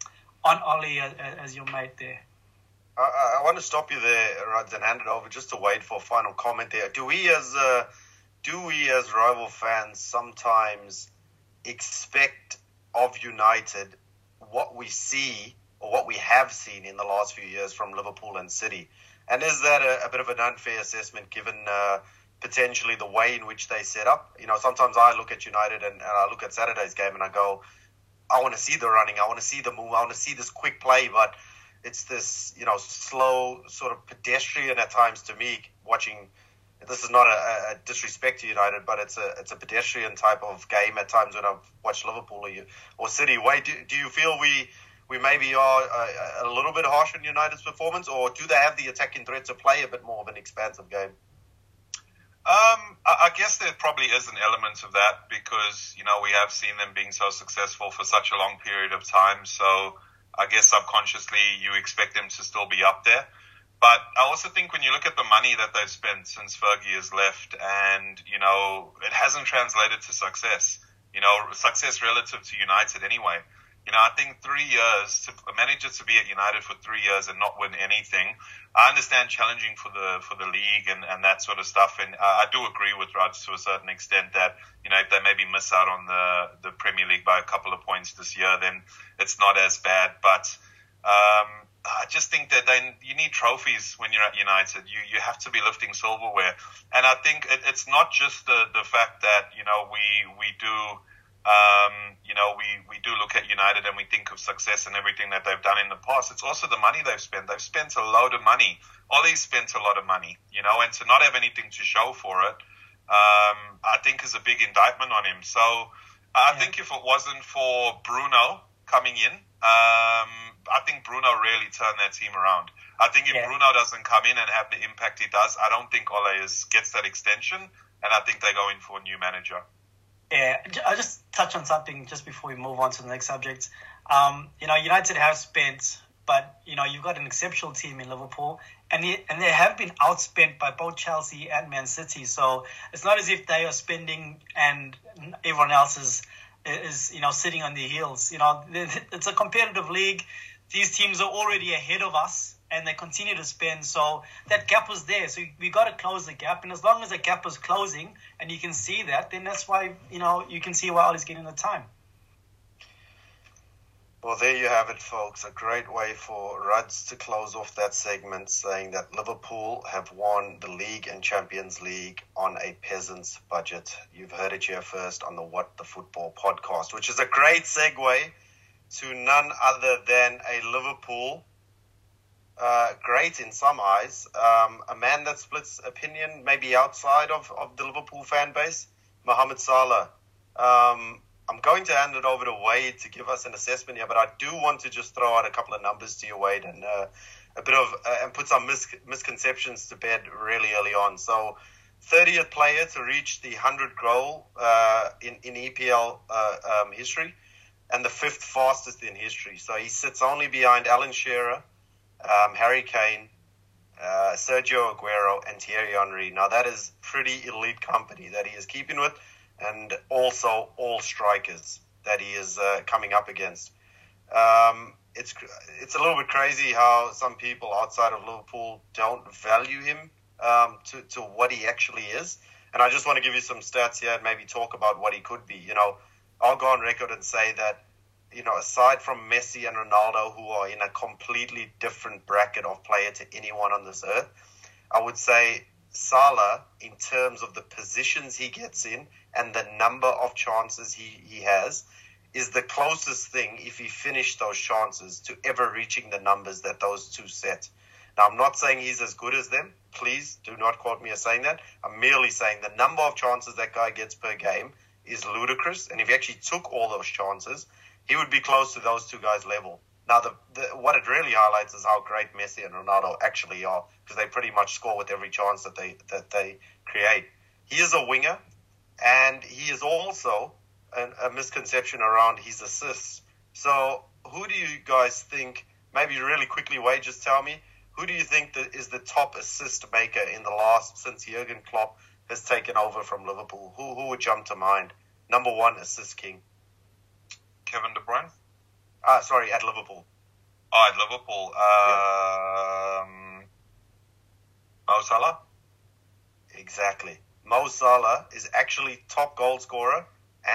on Ole as, as your mate there. I, I, want to stop you there, Ruds, and hand it over just to wait for a final comment there. Do we as uh, do we as rival fans sometimes expect of United what we see or what we have seen in the last few years from Liverpool and City? And is that a, a bit of an unfair assessment given uh, potentially the way in which they set up? You know, sometimes I look at United and, and I look at Saturday's game and I go, I want to see the running, I want to see the move, I want to see this quick play, but it's this, you know, slow, sort of pedestrian at times to me watching this is not a, a, disrespect to United, but it's a it's a pedestrian type of game at times when I've watched Liverpool or, you, or City. Wait, do, do you feel we we maybe are a, a, little bit harsh on United's performance, or do they have the attacking threat to play a bit more of an expansive game? Um, I guess there probably is an element of that because you know we have seen them being so successful for such a long period of time. So I guess subconsciously you expect them to still be up there. But I also think when you look at the money that they've spent since Fergie has left, and you know, it hasn't translated to success. You know, success relative to United anyway. You know, I think three years to a manager to be at United for three years and not win anything. I understand challenging for the for the league and, and that sort of stuff, and uh, I do agree with Raj to a certain extent that you know if they maybe miss out on the the Premier League by a couple of points this year, then it's not as bad. But um, I just think that then you need trophies when you're at United. You you have to be lifting silverware, and I think it, it's not just the the fact that you know we we do. Um, you know, we, we do look at United and we think of success and everything that they've done in the past. It's also the money they've spent. They've spent a load of money. Ole's spent a lot of money, you know, and to not have anything to show for it, um, I think is a big indictment on him. So I yeah. think if it wasn't for Bruno coming in, um, I think Bruno really turned that team around. I think if yeah. Bruno doesn't come in and have the impact he does, I don't think Ole is, gets that extension, and I think they go in for a new manager. Yeah, I'll just touch on something just before we move on to the next subject. Um, you know, United have spent, but you know, you've got an exceptional team in Liverpool, and they, and they have been outspent by both Chelsea and Man City. So it's not as if they are spending and everyone else is is you know sitting on their heels. You know, *laughs* it's a competitive league. These teams are already ahead of us, and they continue to spend. So that gap was there. So we got to close the gap, and as long as the gap is closing, and you can see that, then that's why you know you can see why Ole's getting the time. Well, there you have it, folks. A great way for Ruds to close off that segment saying that Liverpool have won the league and Champions League on a peasant's budget. You've heard it here first on the What the Football podcast, which is a great segue to none other than a Liverpool uh, great in some eyes, um, a man that splits opinion maybe outside of, of the Liverpool fan base, Mohamed Salah. Um, I'm going to hand it over to Wade to give us an assessment here, but I do want to just throw out a couple of numbers to you, Wade, and uh, a bit of uh, and put some mis- misconceptions to bed really early on. So, 30th player to reach the 100 goal uh, in in EPL uh, um, history, and the fifth fastest in history. So he sits only behind Alan Shearer, um, Harry Kane, uh, Sergio Aguero, and Thierry Henry. Now that is pretty elite company that he is keeping with and also all strikers that he is uh, coming up against. Um, it's it's a little bit crazy how some people outside of Liverpool don't value him um, to to what he actually is. And I just want to give you some stats here and maybe talk about what he could be. You know, I'll go on record and say that you know, aside from Messi and Ronaldo, who are in a completely different bracket of player to anyone on this earth, I would say Salah, in terms of the positions he gets in and the number of chances he, he has, is the closest thing, if he finished those chances, to ever reaching the numbers that those two set. Now, I'm not saying he's as good as them. Please do not quote me as saying that. I'm merely saying the number of chances that guy gets per game is ludicrous. And if he actually took all those chances, he would be close to those two guys' level. Now, the, the, what it really highlights is how great Messi and Ronaldo actually are, because they pretty much score with every chance that they that they create. He is a winger, and he is also an, a misconception around his assists. So, who do you guys think? Maybe really quickly, Wade, just tell me who do you think that is the top assist maker in the last since Jurgen Klopp has taken over from Liverpool? Who who would jump to mind? Number one assist king. Kevin De Bruyne. Uh, sorry, at Liverpool. Oh, at Liverpool. Um, yeah. Mo Salah? Exactly. Mo Salah is actually top goal scorer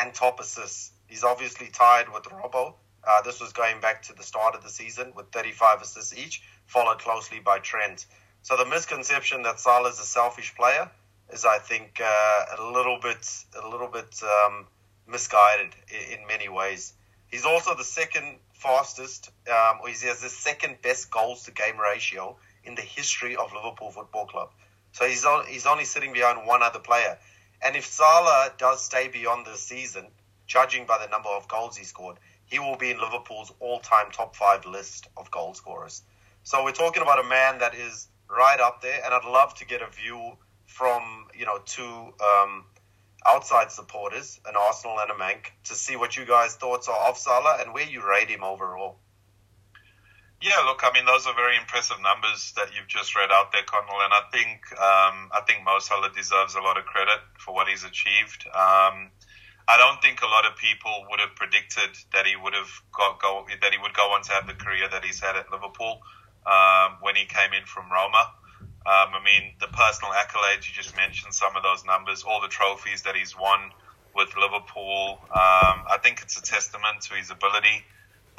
and top assists. He's obviously tied with Robbo. Uh, this was going back to the start of the season with 35 assists each, followed closely by Trent. So the misconception that Salah is a selfish player is, I think, uh, a little bit, a little bit um, misguided in, in many ways. He's also the second fastest, um, or he has the second best goals to game ratio in the history of Liverpool Football Club. So he's on, he's only sitting behind one other player. And if Salah does stay beyond this season, judging by the number of goals he scored, he will be in Liverpool's all-time top five list of goal scorers. So we're talking about a man that is right up there, and I'd love to get a view from you know two um, outside supporters, an Arsenal and a Manc, to see what you guys' thoughts are of Salah and where you rate him overall. Yeah, look, I mean, those are very impressive numbers that you've just read out there, Connell, and I think um, I think Mo Salah deserves a lot of credit for what he's achieved. Um, I don't think a lot of people would have predicted that he would have got go that he would go on to have the career that he's had at Liverpool um, when he came in from Roma. Um, I mean, the personal accolades you just mentioned, some of those numbers, all the trophies that he's won with Liverpool. Um, I think it's a testament to his ability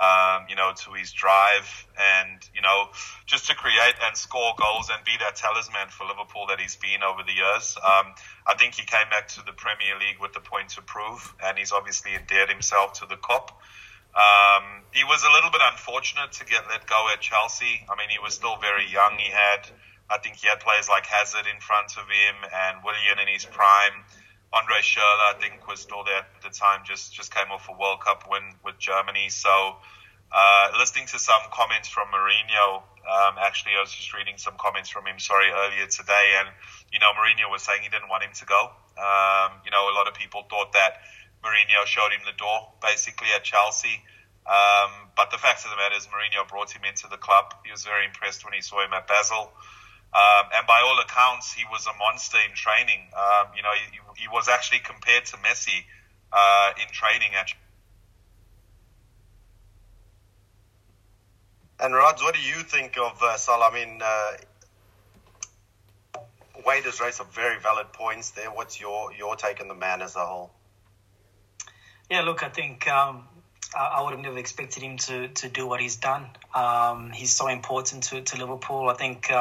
um, you know, to his drive and, you know, just to create and score goals and be that talisman for Liverpool that he's been over the years. Um, I think he came back to the Premier League with the point to prove, and he's obviously endeared himself to the Kop. Um, he was a little bit unfortunate to get let go at Chelsea. I mean, he was still very young. He had, I think he had players like Hazard in front of him and Willian in his prime. Andre Schürrle, I think, was still there at the time. Just just came off a World Cup win with Germany. So, uh, listening to some comments from Mourinho, um, actually, I was just reading some comments from him. Sorry, earlier today, and you know, Mourinho was saying he didn't want him to go. Um, you know, a lot of people thought that Mourinho showed him the door, basically at Chelsea. Um, but the fact of the matter is, Mourinho brought him into the club. He was very impressed when he saw him at Basel. Um, and by all accounts, he was a monster in training. Um, you know, he, he, was actually compared to Messi uh, in training. Actually. And Ruds, what do you think of uh, Salah? I mean, uh, Wade has raised some very valid points there. What's your your take on the man as a whole? Yeah, look, I think um, I, I would have never expected him to to do what he's done. Um, he's so important to, to Liverpool. I think.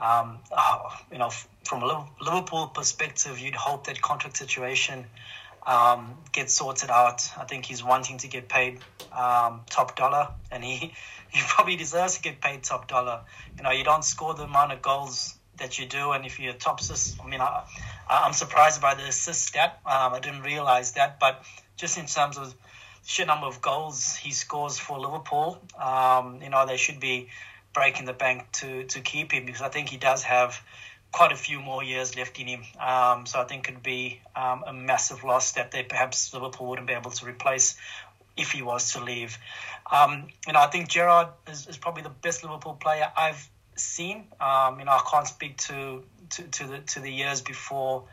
Um, uh, you know, from a Liverpool perspective, you'd hope that contract situation um, gets sorted out. I think he's wanting to get paid um, top dollar, and he *laughs* he probably deserves to get paid top dollar. You know, you don't score the amount of goals that you do, and if you're top assist, I mean, I, I'm surprised by the assist stat. Um, I didn't realize that, but just in terms of sheer number of goals he scores for Liverpool, um, you know, they should be breaking the bank to to keep him because I think he does have quite a few more years left in him. Um, so I think it'd be um, a massive loss that they perhaps Liverpool wouldn't be able to replace if he was to leave. Um, you know, I think Gerrard is, is, probably the best Liverpool player I've seen. Um, you know, I can't speak to to, to the to the years before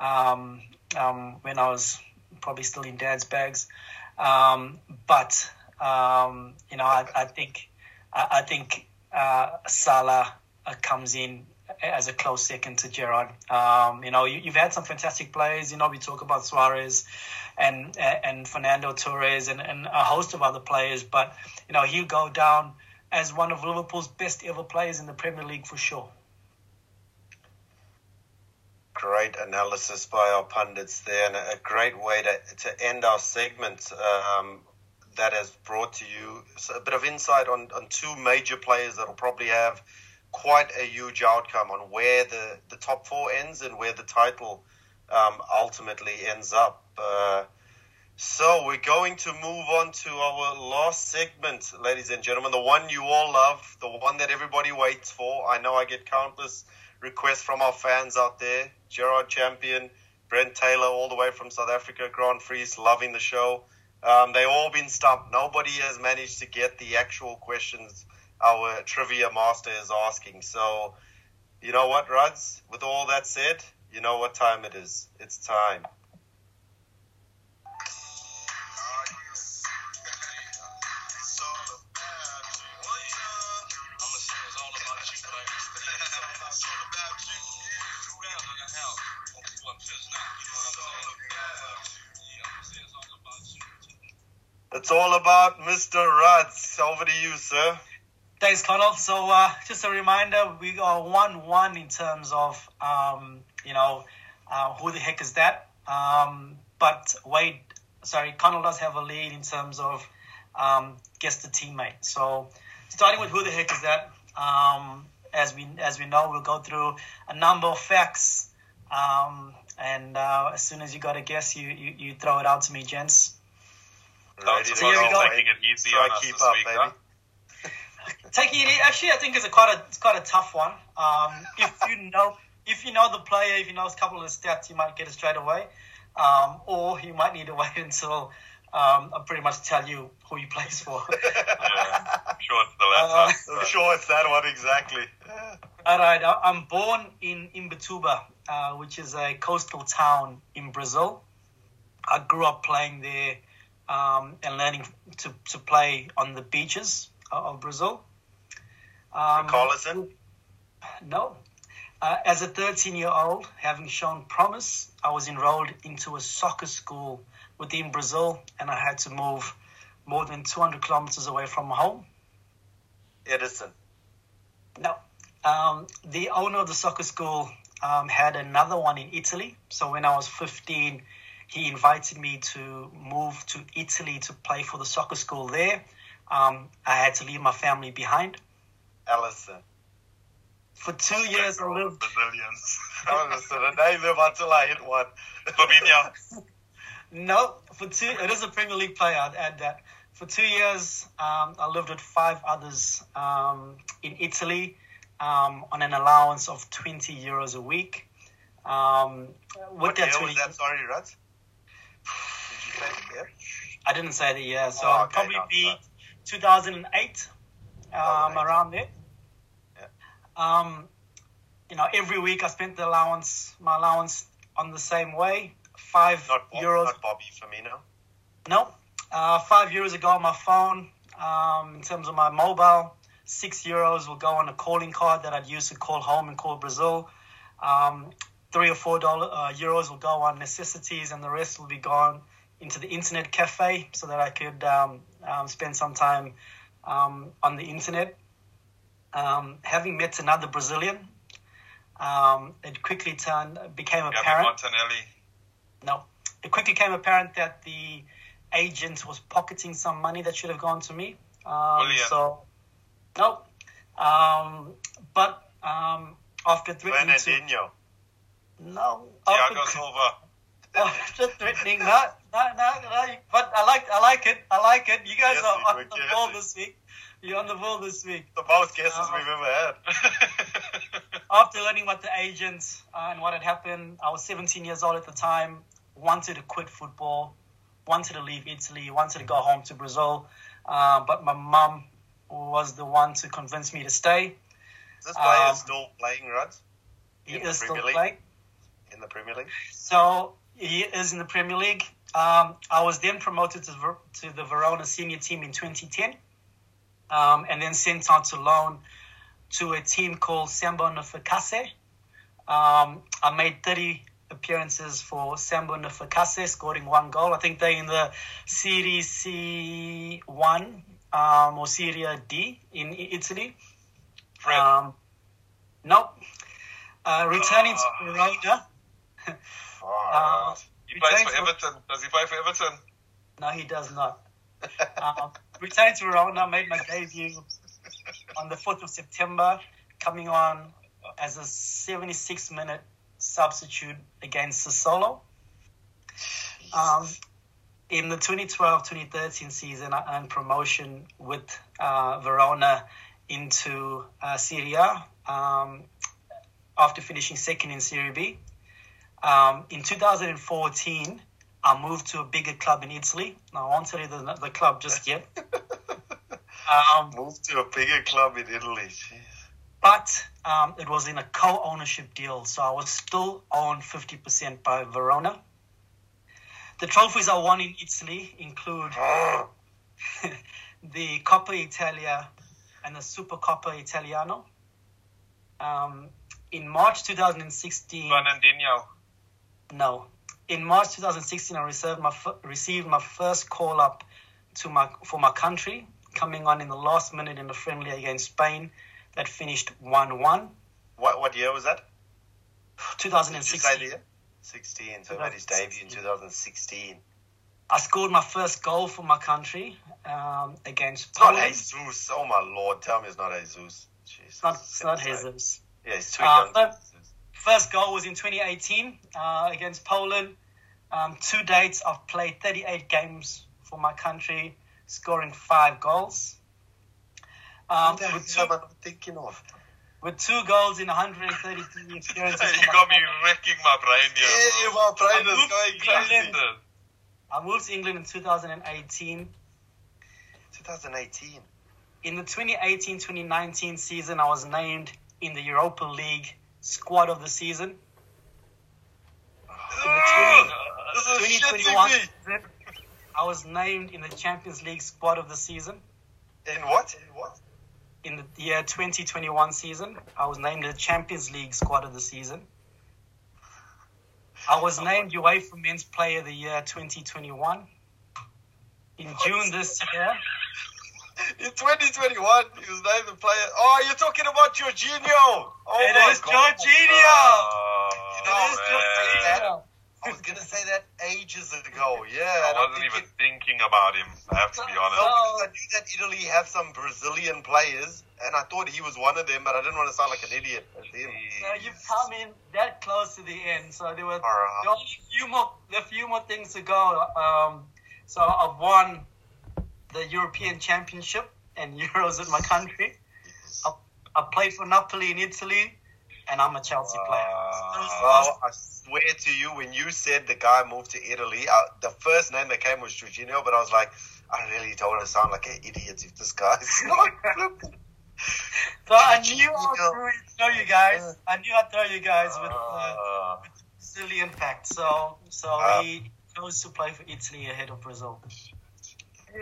um, um, when I was probably still in dad's bags. but you know, I, I think I, I think uh, Salah uh, comes in as a close second to Gerrard. Um, you know, you, have had some fantastic players. You know, we talk about Suarez and and Fernando Torres and, and a host of other players, but you know he'll go down as one of Liverpool's best ever players in the Premier League for sure. Great analysis by our pundits there, and a great way to, to end our segment. Um, that has brought to you a bit of insight on, on two major players that will probably have quite a huge outcome on where the, the top four ends and where the title um, ultimately ends up. Uh, so we're going to move on to our last segment, ladies and gentlemen, the one you all love, the one that everybody waits for. I know I get countless requests from our fans out there. Gerard Champion, Brent Taylor, all the way from South Africa, Grant Fries, loving the show. Um, they've all been stumped. Nobody has managed to get the actual questions our trivia master is asking. So, you know what, Ruds? With all that said, you know what time it is. It's time. It's all about Mr. Ruds. Over to you, sir. Thanks, Connell. So, uh, just a reminder, we are 1 1 in terms of, um, you know, uh, who the heck is that? Um, but Wade, sorry, Connell does have a lead in terms of um, guess the teammate. So, starting with who the heck is that? Um, as we as we know, we'll go through a number of facts, um, and uh, as soon as you got a guess, you, you you throw it out to me, gents. Ready That's to here we go. making it easy Try on us keep this up, week, baby. huh? Taking it actually, I think it's a quite a it's quite a tough one. Um, if you know if you know the player, if you know a couple of the stats, you might get it straight away, um, or you might need to *laughs* wait until um, I pretty much tell you who he plays for. *laughs* Yeah, I'm sure it's the Uh, latter. I'm sure it's that one exactly. All right, I- I'm born in Imbituba, uh, which is a coastal town in Brazil. I grew up playing there um, and learning to, to play on the beaches of Brazil. Um, Collison? No. Uh, as a 13 year old, having shown promise, I was enrolled into a soccer school within Brazil and I had to move more than 200 kilometers away from home. Ederson. No. Um, the owner of the soccer school um, had another one in Italy. So when I was 15, he invited me to move to Italy to play for the soccer school there. Um, I had to leave my family behind. Alisson. For two years, I lived. Brazilians. *laughs* Alisson. And they live until I hit one. Fabinho. *laughs* No, for two. It is a Premier League player. I'd add that. For two years, um, I lived with five others um, in Italy um, on an allowance of 20 euros a week. Um, with What that year 20, was that? Sorry, Ruds. Did you say the year? I didn't say the year, so Oh, okay, probably no, be no. 2008, um, 2008. around there. Um, you know, every week I spent the allowance, my allowance, on the same way, five Not Bob, euros. not Bobby Firmino. No, uh, five euros ago on my phone. Um, in terms of my mobile, six euros will go on a calling card that I'd use to call home and call Brazil. Um, three or four dollar uh, euros will go on necessities, and the rest will be gone into the internet cafe so that I could um, um, spend some time um, on the internet. Um, having met another Brazilian, um, it quickly turned became apparent. Martinelli. No. It quickly became apparent that the agent was pocketing some money that should have gone to me. Um, so, no. Um, but um, after to, Fernandinho. no, Thiago after, Silva. After threatening, no, no, no, no. But I like, I like it. I like it. You guys Yes, are on the ball this week. You're on the ball this week. The most guesses Uh, we've ever had. *laughs* after learning what the agent uh, and what had happened, I was 17 years old at the time, wanted to quit football, wanted to leave Italy, wanted to go home to Brazil. Uh, but my mum was the one to convince me to stay. Is this player Um, still playing, Ruds? He In is still League? playing. In the Premier League? So he is in the Premier League. Um, I was then promoted to, to the Verona senior team in 2010 um, and then sent out to loan to a team called Sambonifacese. Um, I made 30 appearances for Sambonifacese, scoring one goal. I think they're in the Serie C1 um, or Serie D in Italy. Fred. Um, nope. Uh, returning Ah. to Verona. *laughs* Far Uh, out. he plays for Returning to- Everton. Does he play for Everton? No, he does not. *laughs* um, returned to Verona, made my debut on the 4th of September, coming on as a 76 minute substitute against Sassuolo. Um, in the 2012-2013 season, I earned promotion with uh, Verona into uh, Serie A um, after finishing second in Serie B. Um, in 2014, I moved to a bigger club in Italy. Now, I won't tell you the, the club just yet. *laughs* um, Moved to a bigger club in Italy. Jeez. but um, it was in a co-ownership deal, so I was still owned 50% by Verona. The trophies I won in Italy include Oh, *gasps* *laughs* the Coppa Italia and the Super Coppa Italiano. Um, in March 2016, Fernandinho. No. In March 2016, I received my received my first call up to my for my country, coming on in the last minute in the friendly against Spain, that finished one-one. what, what year was that? Did you say the 2016. year? 16. So made his debut in 2016. I scored my first goal for my country um, against It's not Poland. Jesus. Oh my lord. Tell me it's not Jesus. It's not, it's not. Jesus. Yeah, he's too Uh, young. but- First goal was in 2018 uh, against Poland. Um, to date, I've played 38 games for my country, scoring five goals. Um, Who the with, hell two, am thinking of? with two goals in 133 appearances. *laughs* you got me country. wrecking my brain here. Yeah, bro. my brain is I'm going moving crazy. I moved to England in 2018. 2018. In the 2018-2019 season, I was named in the Europa League squad of the season. In the 20 This is 2021 season, I was named in the Champions League squad of the season. In what? In what? In the year 2021 season, I was named the Champions League squad of the season. I was named UEFA Men's Player of the Year 2021. In June this year, In 2021, he was named the player. Oh, you're talking about Jorginho. Oh it my is God. Jorginho. Oh, You know, It is. Jorginho. I was gonna say that ages ago. Yeah, I and I'm wasn't even thinking- thinking about him. I have to be honest. No, honest. because I knew that Italy have some Brazilian players, and I thought he was one of them, but I didn't want to sound like an idiot. As him. So you've come in that close to the end. So there were Alright. there only a few more, a few more things to go. Um, so I've won the European Championship and *laughs* Euros in my country. I, I played for Napoli in Italy, and I'm a Chelsea player. Wow. Well, I swear to you, when you said the guy moved to Italy, uh, the first name that came was Jorginho, but I was like, I really don't want to sound like an idiot if this guy's *laughs* not. So I knew I was Jorginho. going to throw you guys. I knew I'd throw you guys with Uh, Brazilian fact. So so Uh, he chose to play for Italy ahead of Brazil.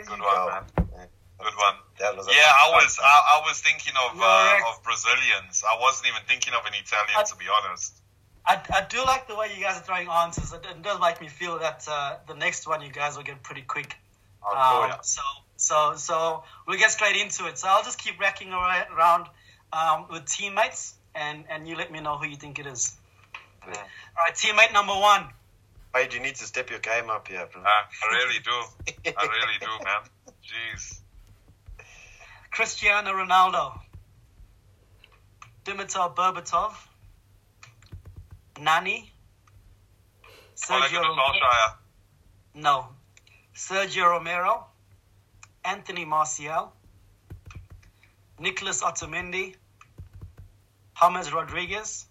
Good one, man. Good one. That was Yeah, I was I, I was thinking of uh, of Brazilians. I wasn't even thinking of an Italian, to be honest. I, I do like the way you guys are throwing answers. It, it does make me feel that uh, the next one you guys will get pretty quick. Oh, Um, good. so so so we'll get straight into it. So I'll just keep racking around um, with teammates, and and you let me know who you think it is. Yeah. All right, teammate number one. Wait, you need to step your game up here, bro. Uh, I really do. I really do, man. *laughs* Jeez. Cristiano Ronaldo, Dimitar Berbatov, Nani, Sergio Romero, no, Sergio Romero, Anthony Martial, Nicholas Otamendi, James Rodriguez,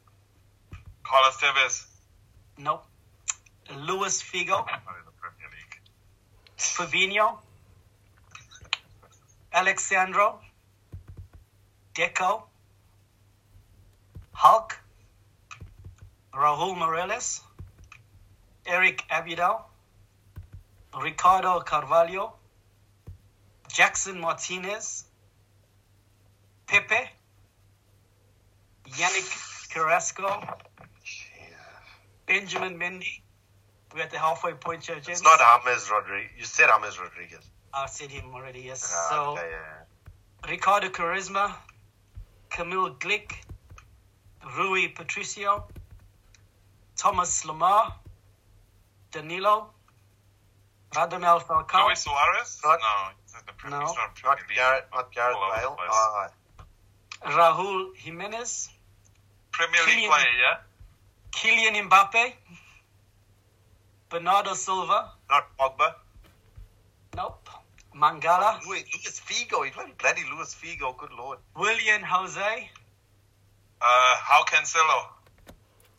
Carlos Tevez. nope, Luis Figo, Not in the Premier League. Fabinho, Alex Sandro, Deco, Hulk, Raul Meireles, Eric Abidal, Ricardo Carvalho, Jackson Martinez, Pepe, Yannick Carrasco, Benjamin Mendy. We're at the halfway point here, It's not James Rodriguez. You said James Rodriguez. I said him already, yes. Ah, so okay, yeah. Ricardo Quaresma, Kamil Glik, Rui Patricio, Thomas Lemar, Danilo, Radamel Falcao, Luis Suarez? Not- no, it's in the Premier No. not Not Premier League. Garrett, not Garrett All over the Bale. place. Ah, Raul Jimenez, Premier League Kylian- player, yeah? Kylian Mbappe, Bernardo Silva, not Pogba. nope, Mangala, Luis, Luis Figo. He played bloody Luis Figo. Good lord. William Jose, Uh, how Cancelo?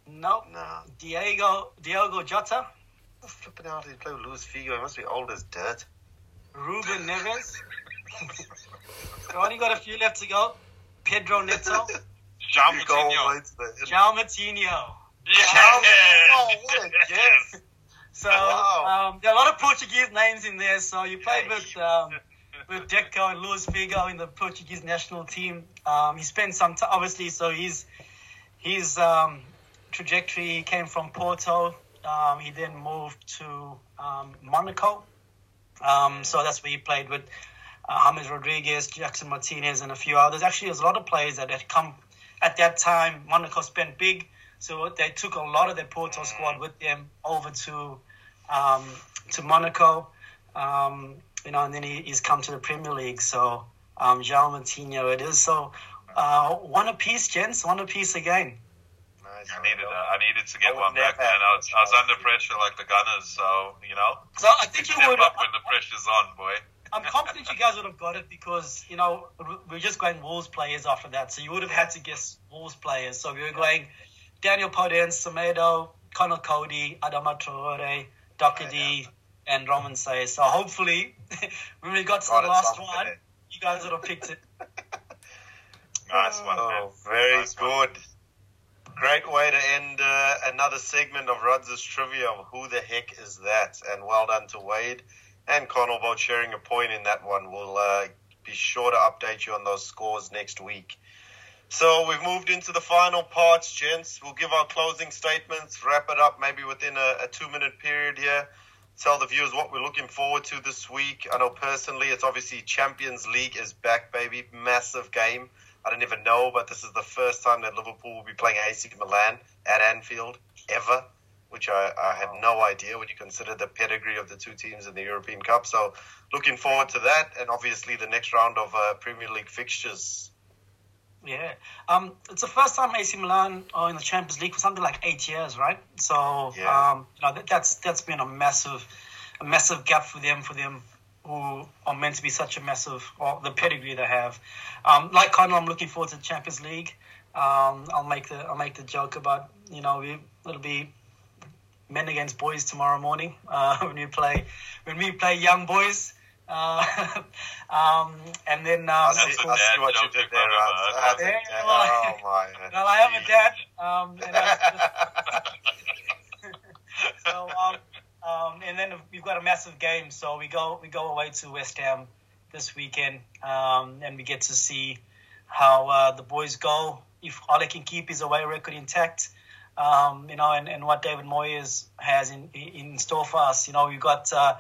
nope, Nah. Diego Diogo Jota, Flipping out. He played with Luis Figo. He must be old as dirt. Ruben Neves. *laughs* we only got a few left to go. Pedro Neto, *laughs* Jean You go all the Moutinho. way to the end. João Moutinho. Yeah! Oh, what a guess. So *laughs* Wow. um, there are a lot of Portuguese names in there. So you played with um, *laughs* with Deco and Luis Figo in the Portuguese national team. Um, he spent some time, obviously. So his his um, trajectory came from Porto. Um, he then moved to um, Monaco. Um, so that's where he played with uh, James Rodriguez, Jackson Martinez, and a few others. Actually, there's a lot of players that had come at that time. Monaco spent big, so they took a lot of their Porto squad with them over to um, to Monaco. Um, you know, and then he, he's come to the Premier League. So um, João Moutinho, it is. So Uh, one apiece, gents. One apiece again. Nice. I needed, uh, I needed to get I one back, never man. I was, I was under pressure like the Gunners, so you know, So I think you step would. up when the pressure's on, boy. I'm confident you guys would have got it because you know we're just going Wolves players after that, so you would have had to guess Wolves players. So we were going Daniel Podence, Semedo, Conor Coady, Adama Traore, Doherty, and Romain Saïss. So hopefully, *laughs* when we got to Got the last one, there. you guys would have picked it. *laughs* Nice one, man. Oh, very Nice one. good. Great way to end uh, another segment of Rudd's trivia of who the heck is that? And well done to Wade and Connell both sharing a point in that one. We'll uh, be sure to update you on those scores next week. So we've moved into the final parts, gents. We'll give our closing statements, wrap it up maybe within a, a two minute period here. Tell the viewers what we're looking forward to this week. I know personally it's obviously Champions League is back, baby. Massive game. I didn't even know, but this is the first time that Liverpool will be playing AC Milan at Anfield ever, which I, I had no idea when you consider the pedigree of the two teams in the European Cup. So looking forward to that, and obviously the next round of uh, Premier League fixtures. Yeah, um, it's the first time AC Milan are in the Champions League for something like eight years, right? So Yeah. um, you know that, that's that's been a massive, a massive gap for them for them who are meant to be such a massive, or the pedigree they have. Um, like Connor, I'm looking forward to the Champions League. Um, I'll make the I'll make the joke about you know we, it'll be men against boys tomorrow morning uh, *laughs* when we play when we play young boys. Uh, *laughs* um, and then um, I That's see, a I see dad what you did there, I've ever Ruds. heard That's one. a Yeah, dad- well, Oh my. well, I am a dad. Um, and I- *laughs* so um, um, and then we've got a massive game. So we go we go away to West Ham this weekend, um, and we get to see how uh, the boys go. If Ole can keep his away record intact, um, you know, and, and what David Moyes has in in store for us. You know, we've got uh,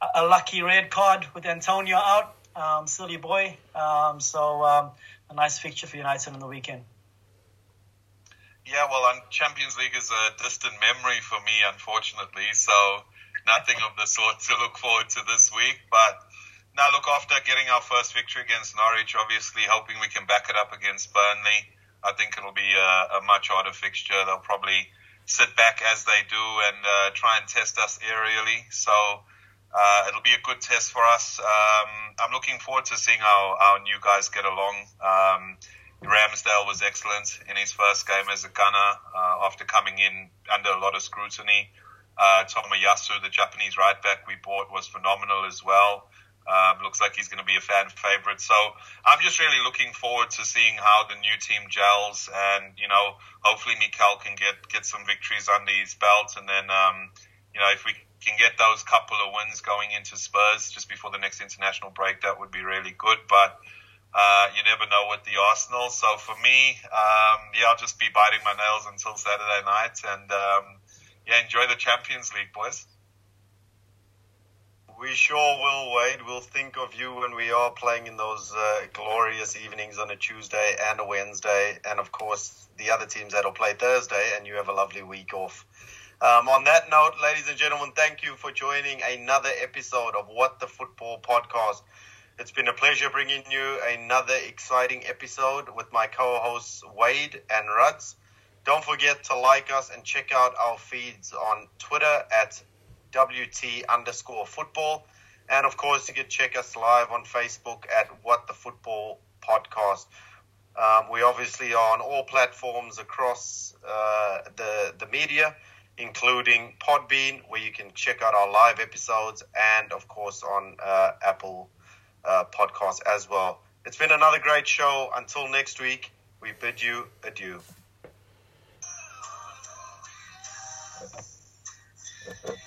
a- lucky red card with Antonio out, um, silly boy. Um, so um, a nice fixture for United on the weekend. Yeah, well, Champions League is a distant memory for me, unfortunately. So nothing of the sort to look forward to this week. But now, look, after getting our first victory against Norwich, obviously hoping we can back it up against Burnley, I think it'll be a, a much harder fixture. They'll probably sit back as they do and uh, try and test us aerially. So uh, it'll be a good test for us. Um, I'm looking forward to seeing how our new guys get along. Um, Ramsdale was excellent in his first game as a gunner uh, after coming in under a lot of scrutiny. Uh, Tomiyasu, the Japanese right back we bought, was phenomenal as well. Um, looks like he's going to be a fan favorite. So I'm just really looking forward to seeing how the new team gels, and you know, hopefully Mikel can get get some victories under his belt, and then um, you know, if we can get those couple of wins going into Spurs just before the next international break, that would be really good. But uh, you never know with the Arsenal. So for me, um, yeah, I'll just be biting my nails until Saturday night, and um, yeah, enjoy the Champions League, boys. We sure will, Wade. We'll think of you when we are playing in those uh, glorious evenings on a Tuesday and a Wednesday, and of course the other teams that'll play Thursday, and you have a lovely week off. Um, on that note, ladies and gentlemen, thank you for joining another episode of What the Football Podcast. It's been a pleasure bringing you another exciting episode with my co-hosts Wade and Ruds. Don't forget to like us and check out our feeds on Twitter at WT underscore football. And of course, you can check us live on Facebook at What the Football Podcast. Um, we obviously are on all platforms across uh, the, the media, including Podbean, where you can check out our live episodes, and of course on uh, Apple uh, Podcasts as well. It's been another great show. Until next week, we bid you adieu. *laughs*